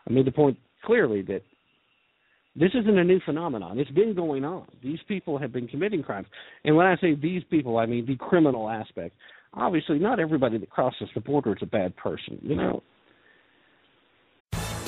I made the point clearly that this isn't a new phenomenon. It's been going on. These people have been committing crimes. And when I say these people, I mean the criminal aspect. Obviously, not everybody that crosses the border is a bad person. You know,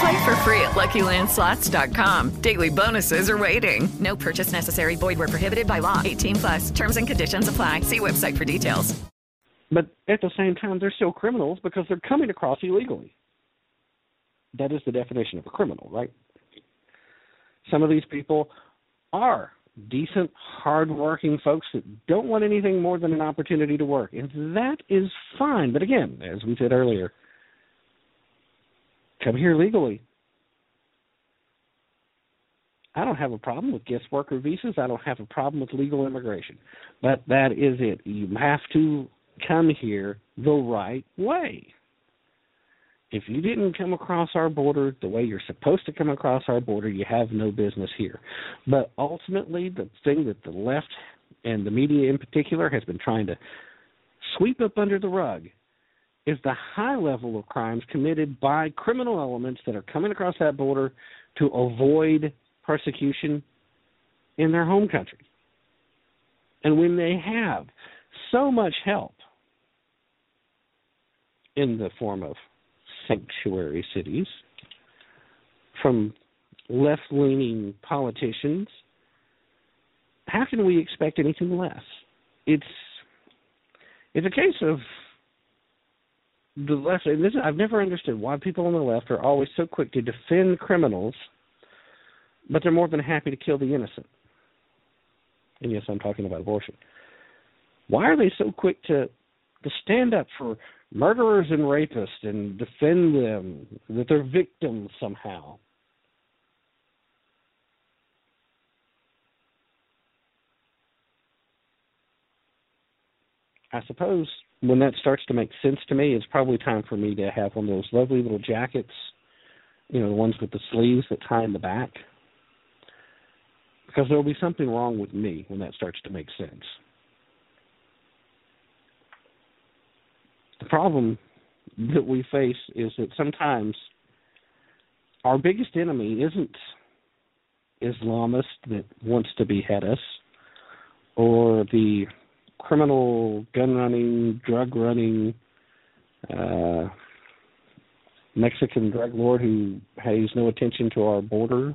Play for free at LuckyLandSlots.com. Daily bonuses are waiting. No purchase necessary. Void where prohibited by law. 18 plus. Terms and conditions apply. See website for details. But at the same time, they're still criminals because they're coming across illegally. That is the definition of a criminal, right? Some of these people are decent, hardworking folks that don't want anything more than an opportunity to work, and that is fine. But again, as we said earlier, come here legally. I don't have a problem with guest worker visas. I don't have a problem with legal immigration. But that is it. You have to come here the right way. If you didn't come across our border the way you're supposed to come across our border, you have no business here. But ultimately, the thing that the left and the media in particular has been trying to sweep up under the rug is the high level of crimes committed by criminal elements that are coming across that border to avoid persecution in their home country. And when they have so much help in the form of sanctuary cities from left leaning politicians, how can we expect anything less? It's it's a case of the left. And this, I've never understood why people on the left are always so quick to defend criminals, but they're more than happy to kill the innocent. And yes, I'm talking about abortion. Why are they so quick to to stand up for murderers and rapists and defend them that they're victims somehow. I suppose when that starts to make sense to me, it's probably time for me to have one of those lovely little jackets, you know, the ones with the sleeves that tie in the back. Because there will be something wrong with me when that starts to make sense. The problem that we face is that sometimes our biggest enemy isn't Islamist that wants to behead us or the criminal gun running, drug running uh, Mexican drug lord who pays no attention to our border.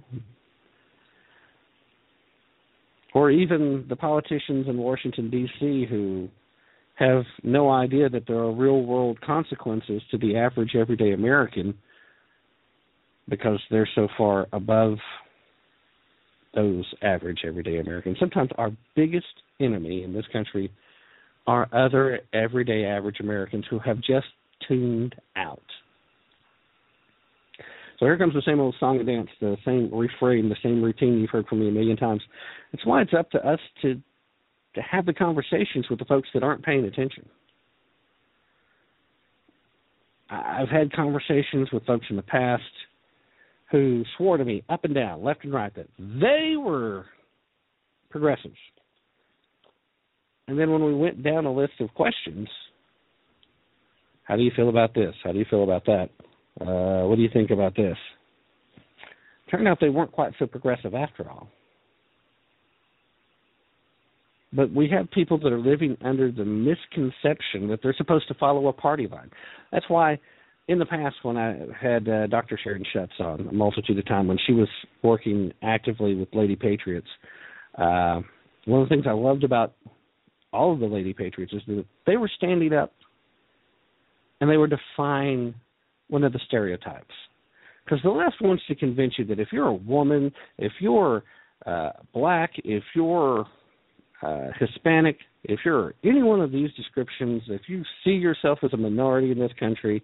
Or even the politicians in Washington, D.C., who have no idea that there are real world consequences to the average everyday American because they're so far above those average everyday Americans. Sometimes our biggest enemy in this country are other everyday average Americans who have just tuned out. So here comes the same old song and dance, the same refrain, the same routine you've heard from me a million times. It's why it's up to us to to have the conversations with the folks that aren't paying attention. I've had conversations with folks in the past who swore to me up and down, left and right, that they were progressives. And then when we went down a list of questions, how do you feel about this? How do you feel about that? Uh, what do you think about this? Turned out they weren't quite so progressive after all. But we have people that are living under the misconception that they're supposed to follow a party line. That's why, in the past, when I had uh, Dr. Sharon Schutz on a multitude of time, when she was working actively with Lady Patriots, uh, one of the things I loved about all of the Lady Patriots is that they were standing up and they were defying one of the stereotypes. Because the left wants to convince you that if you're a woman, if you're uh, black, if you're uh, Hispanic, if you're any one of these descriptions, if you see yourself as a minority in this country,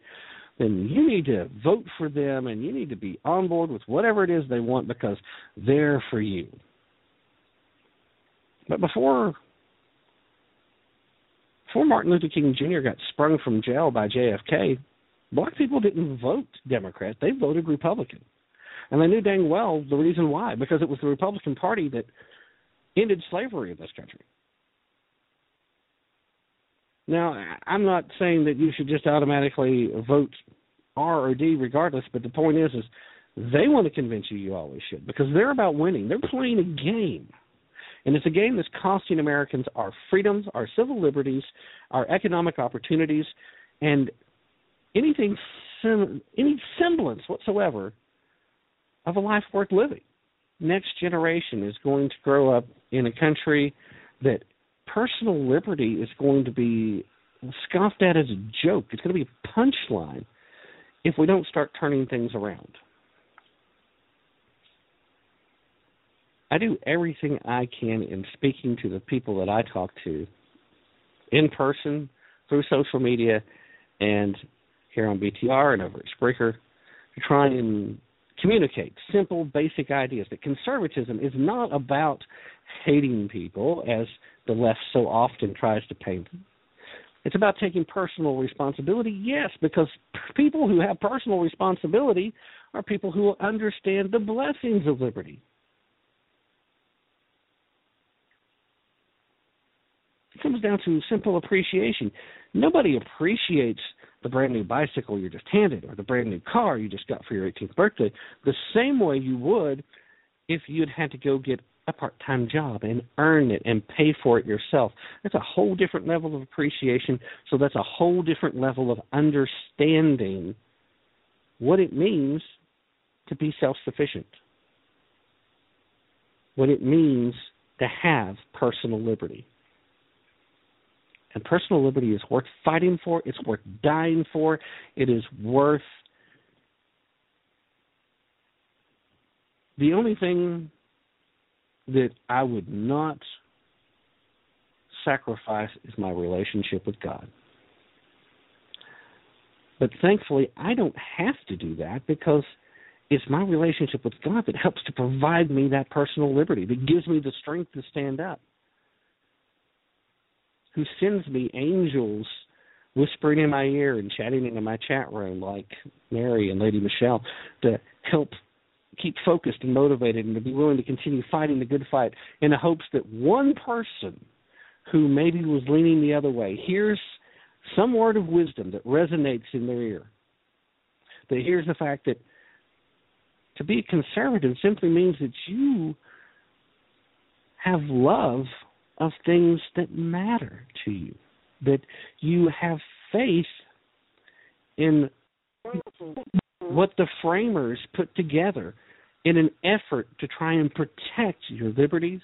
then you need to vote for them and you need to be on board with whatever it is they want because they're for you. But before before Martin Luther King Jr. got sprung from jail by JFK, black people didn't vote Democrat; they voted Republican, and they knew dang well the reason why because it was the Republican Party that ended slavery in this country. Now, I'm not saying that you should just automatically vote R or D regardless, but the point is is they want to convince you you always should because they're about winning. They're playing a game. And it's a game that's costing Americans our freedoms, our civil liberties, our economic opportunities, and anything any semblance whatsoever of a life worth living next generation is going to grow up in a country that personal liberty is going to be scoffed at as a joke. It's going to be a punchline if we don't start turning things around. I do everything I can in speaking to the people that I talk to in person, through social media, and here on BTR and over at Spreaker to try and communicate simple, basic ideas that conservatism is not about hating people as the left so often tries to paint them. It's about taking personal responsibility, yes, because people who have personal responsibility are people who understand the blessings of liberty. It comes down to simple appreciation. Nobody appreciates the brand new bicycle you're just handed or the brand new car you just got for your 18th birthday the same way you would if you'd had to go get a part-time job and earn it and pay for it yourself. That's a whole different level of appreciation. So that's a whole different level of understanding what it means to be self-sufficient. What it means to have personal liberty. And personal liberty is worth fighting for, it's worth dying for, it is worth the only thing that I would not sacrifice is my relationship with God. But thankfully, I don't have to do that because it's my relationship with God that helps to provide me that personal liberty, that gives me the strength to stand up who sends me angels whispering in my ear and chatting into my chat room like Mary and Lady Michelle to help keep focused and motivated and to be willing to continue fighting the good fight in the hopes that one person who maybe was leaning the other way hears some word of wisdom that resonates in their ear. That hears the fact that to be a conservative simply means that you have love of things that matter to you, that you have faith in what the framers put together in an effort to try and protect your liberties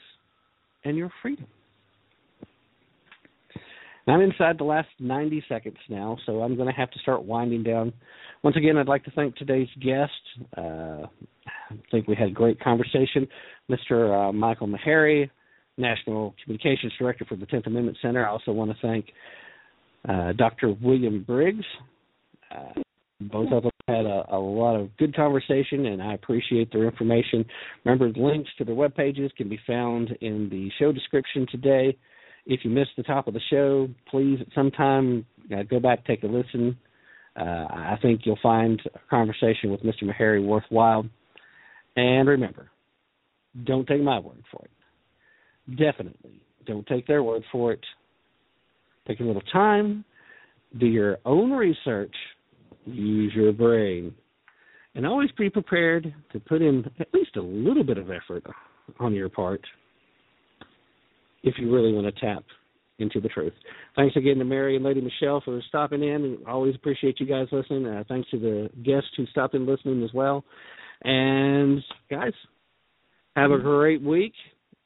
and your freedom. I'm inside the last 90 seconds now, so I'm going to have to start winding down. Once again, I'd like to thank today's guest. Uh, I think we had a great conversation. Mr. Uh, Michael Maharrey, National Communications Director for the 10th Amendment Center. I also want to thank uh, Dr. William Briggs. Uh, both of them had a, a, lot of good conversation, and I appreciate their information. Remember, links to their web pages can be found in the show description today. If you missed the top of the show, please at some time uh, go back take a listen. Uh, I think you'll find a conversation with Mr. Maharrey worthwhile. And remember, don't take my word for it definitely don't take their word for it. Take a little time, do your own research, use your brain, and always be prepared to put in at least a little bit of effort on your part if you really want to tap into the truth. Thanks again to Mary and Lady Michelle for stopping in. And always appreciate you guys listening. Uh, thanks to the guests who stopped in listening as well. And guys, have a great week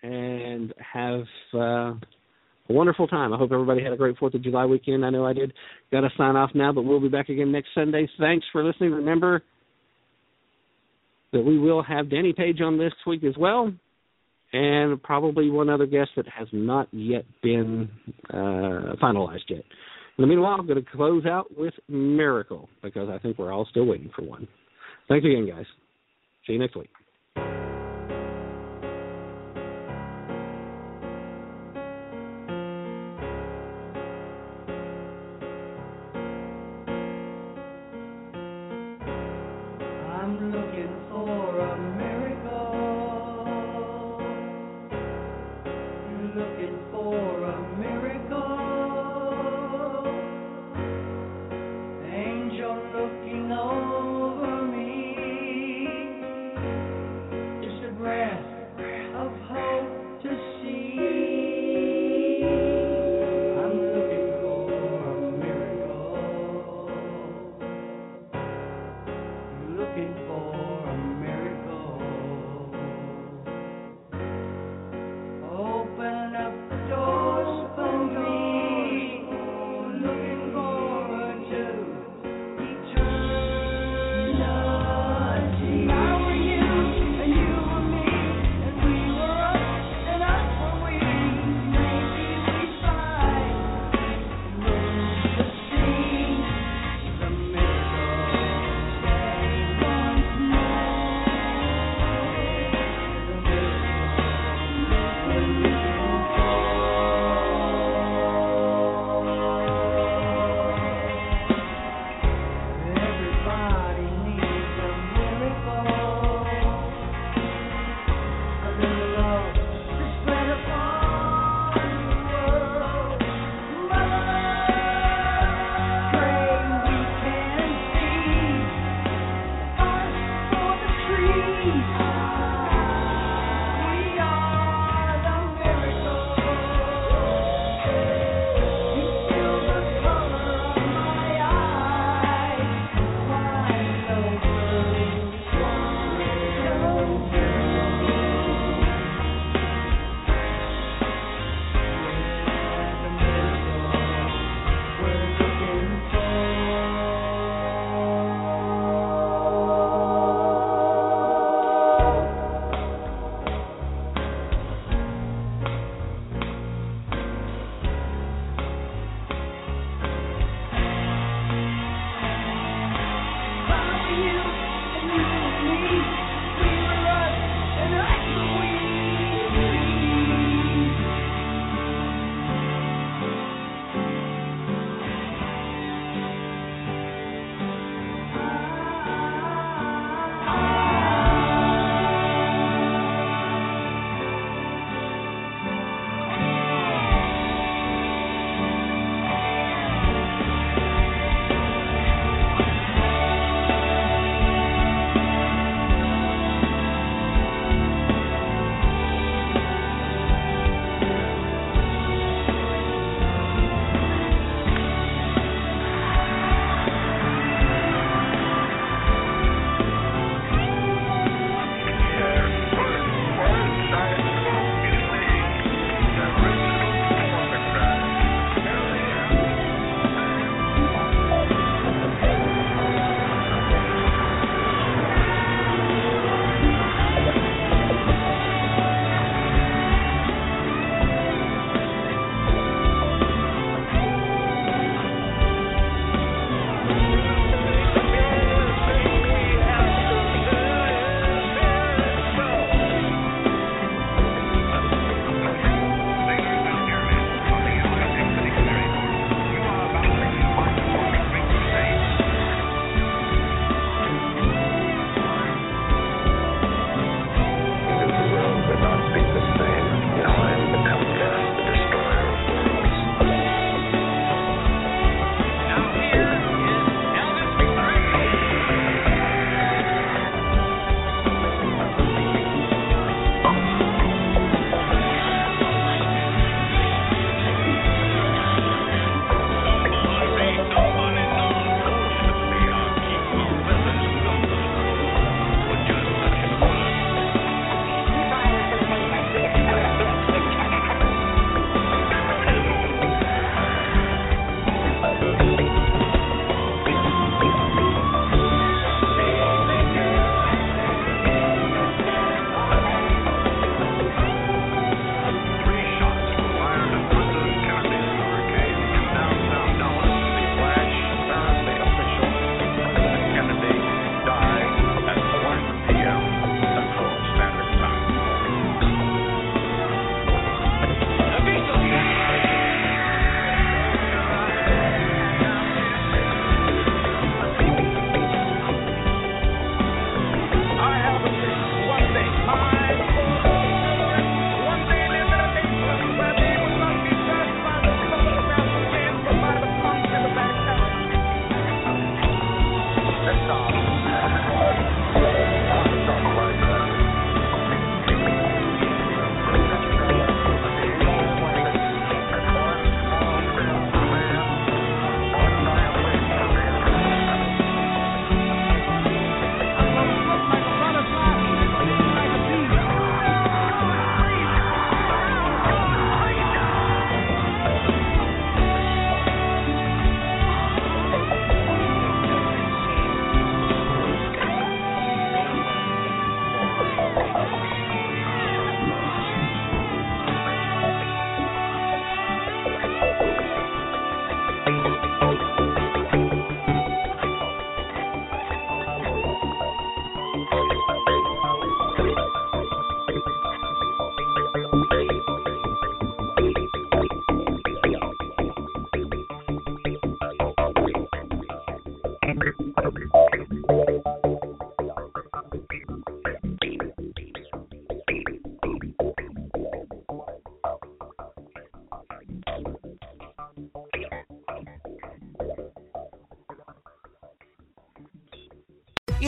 and have uh, a wonderful time. I hope everybody had a great Fourth of July weekend. I know I did. Got to sign off now, but we'll be back again next Sunday. Thanks for listening. Remember that we will have Danny Page on this week as well, and probably one other guest that has not yet been uh, finalized yet. In the meanwhile, I'm going to close out with Miracle because I think we're all still waiting for one. Thanks again, guys. See you next week.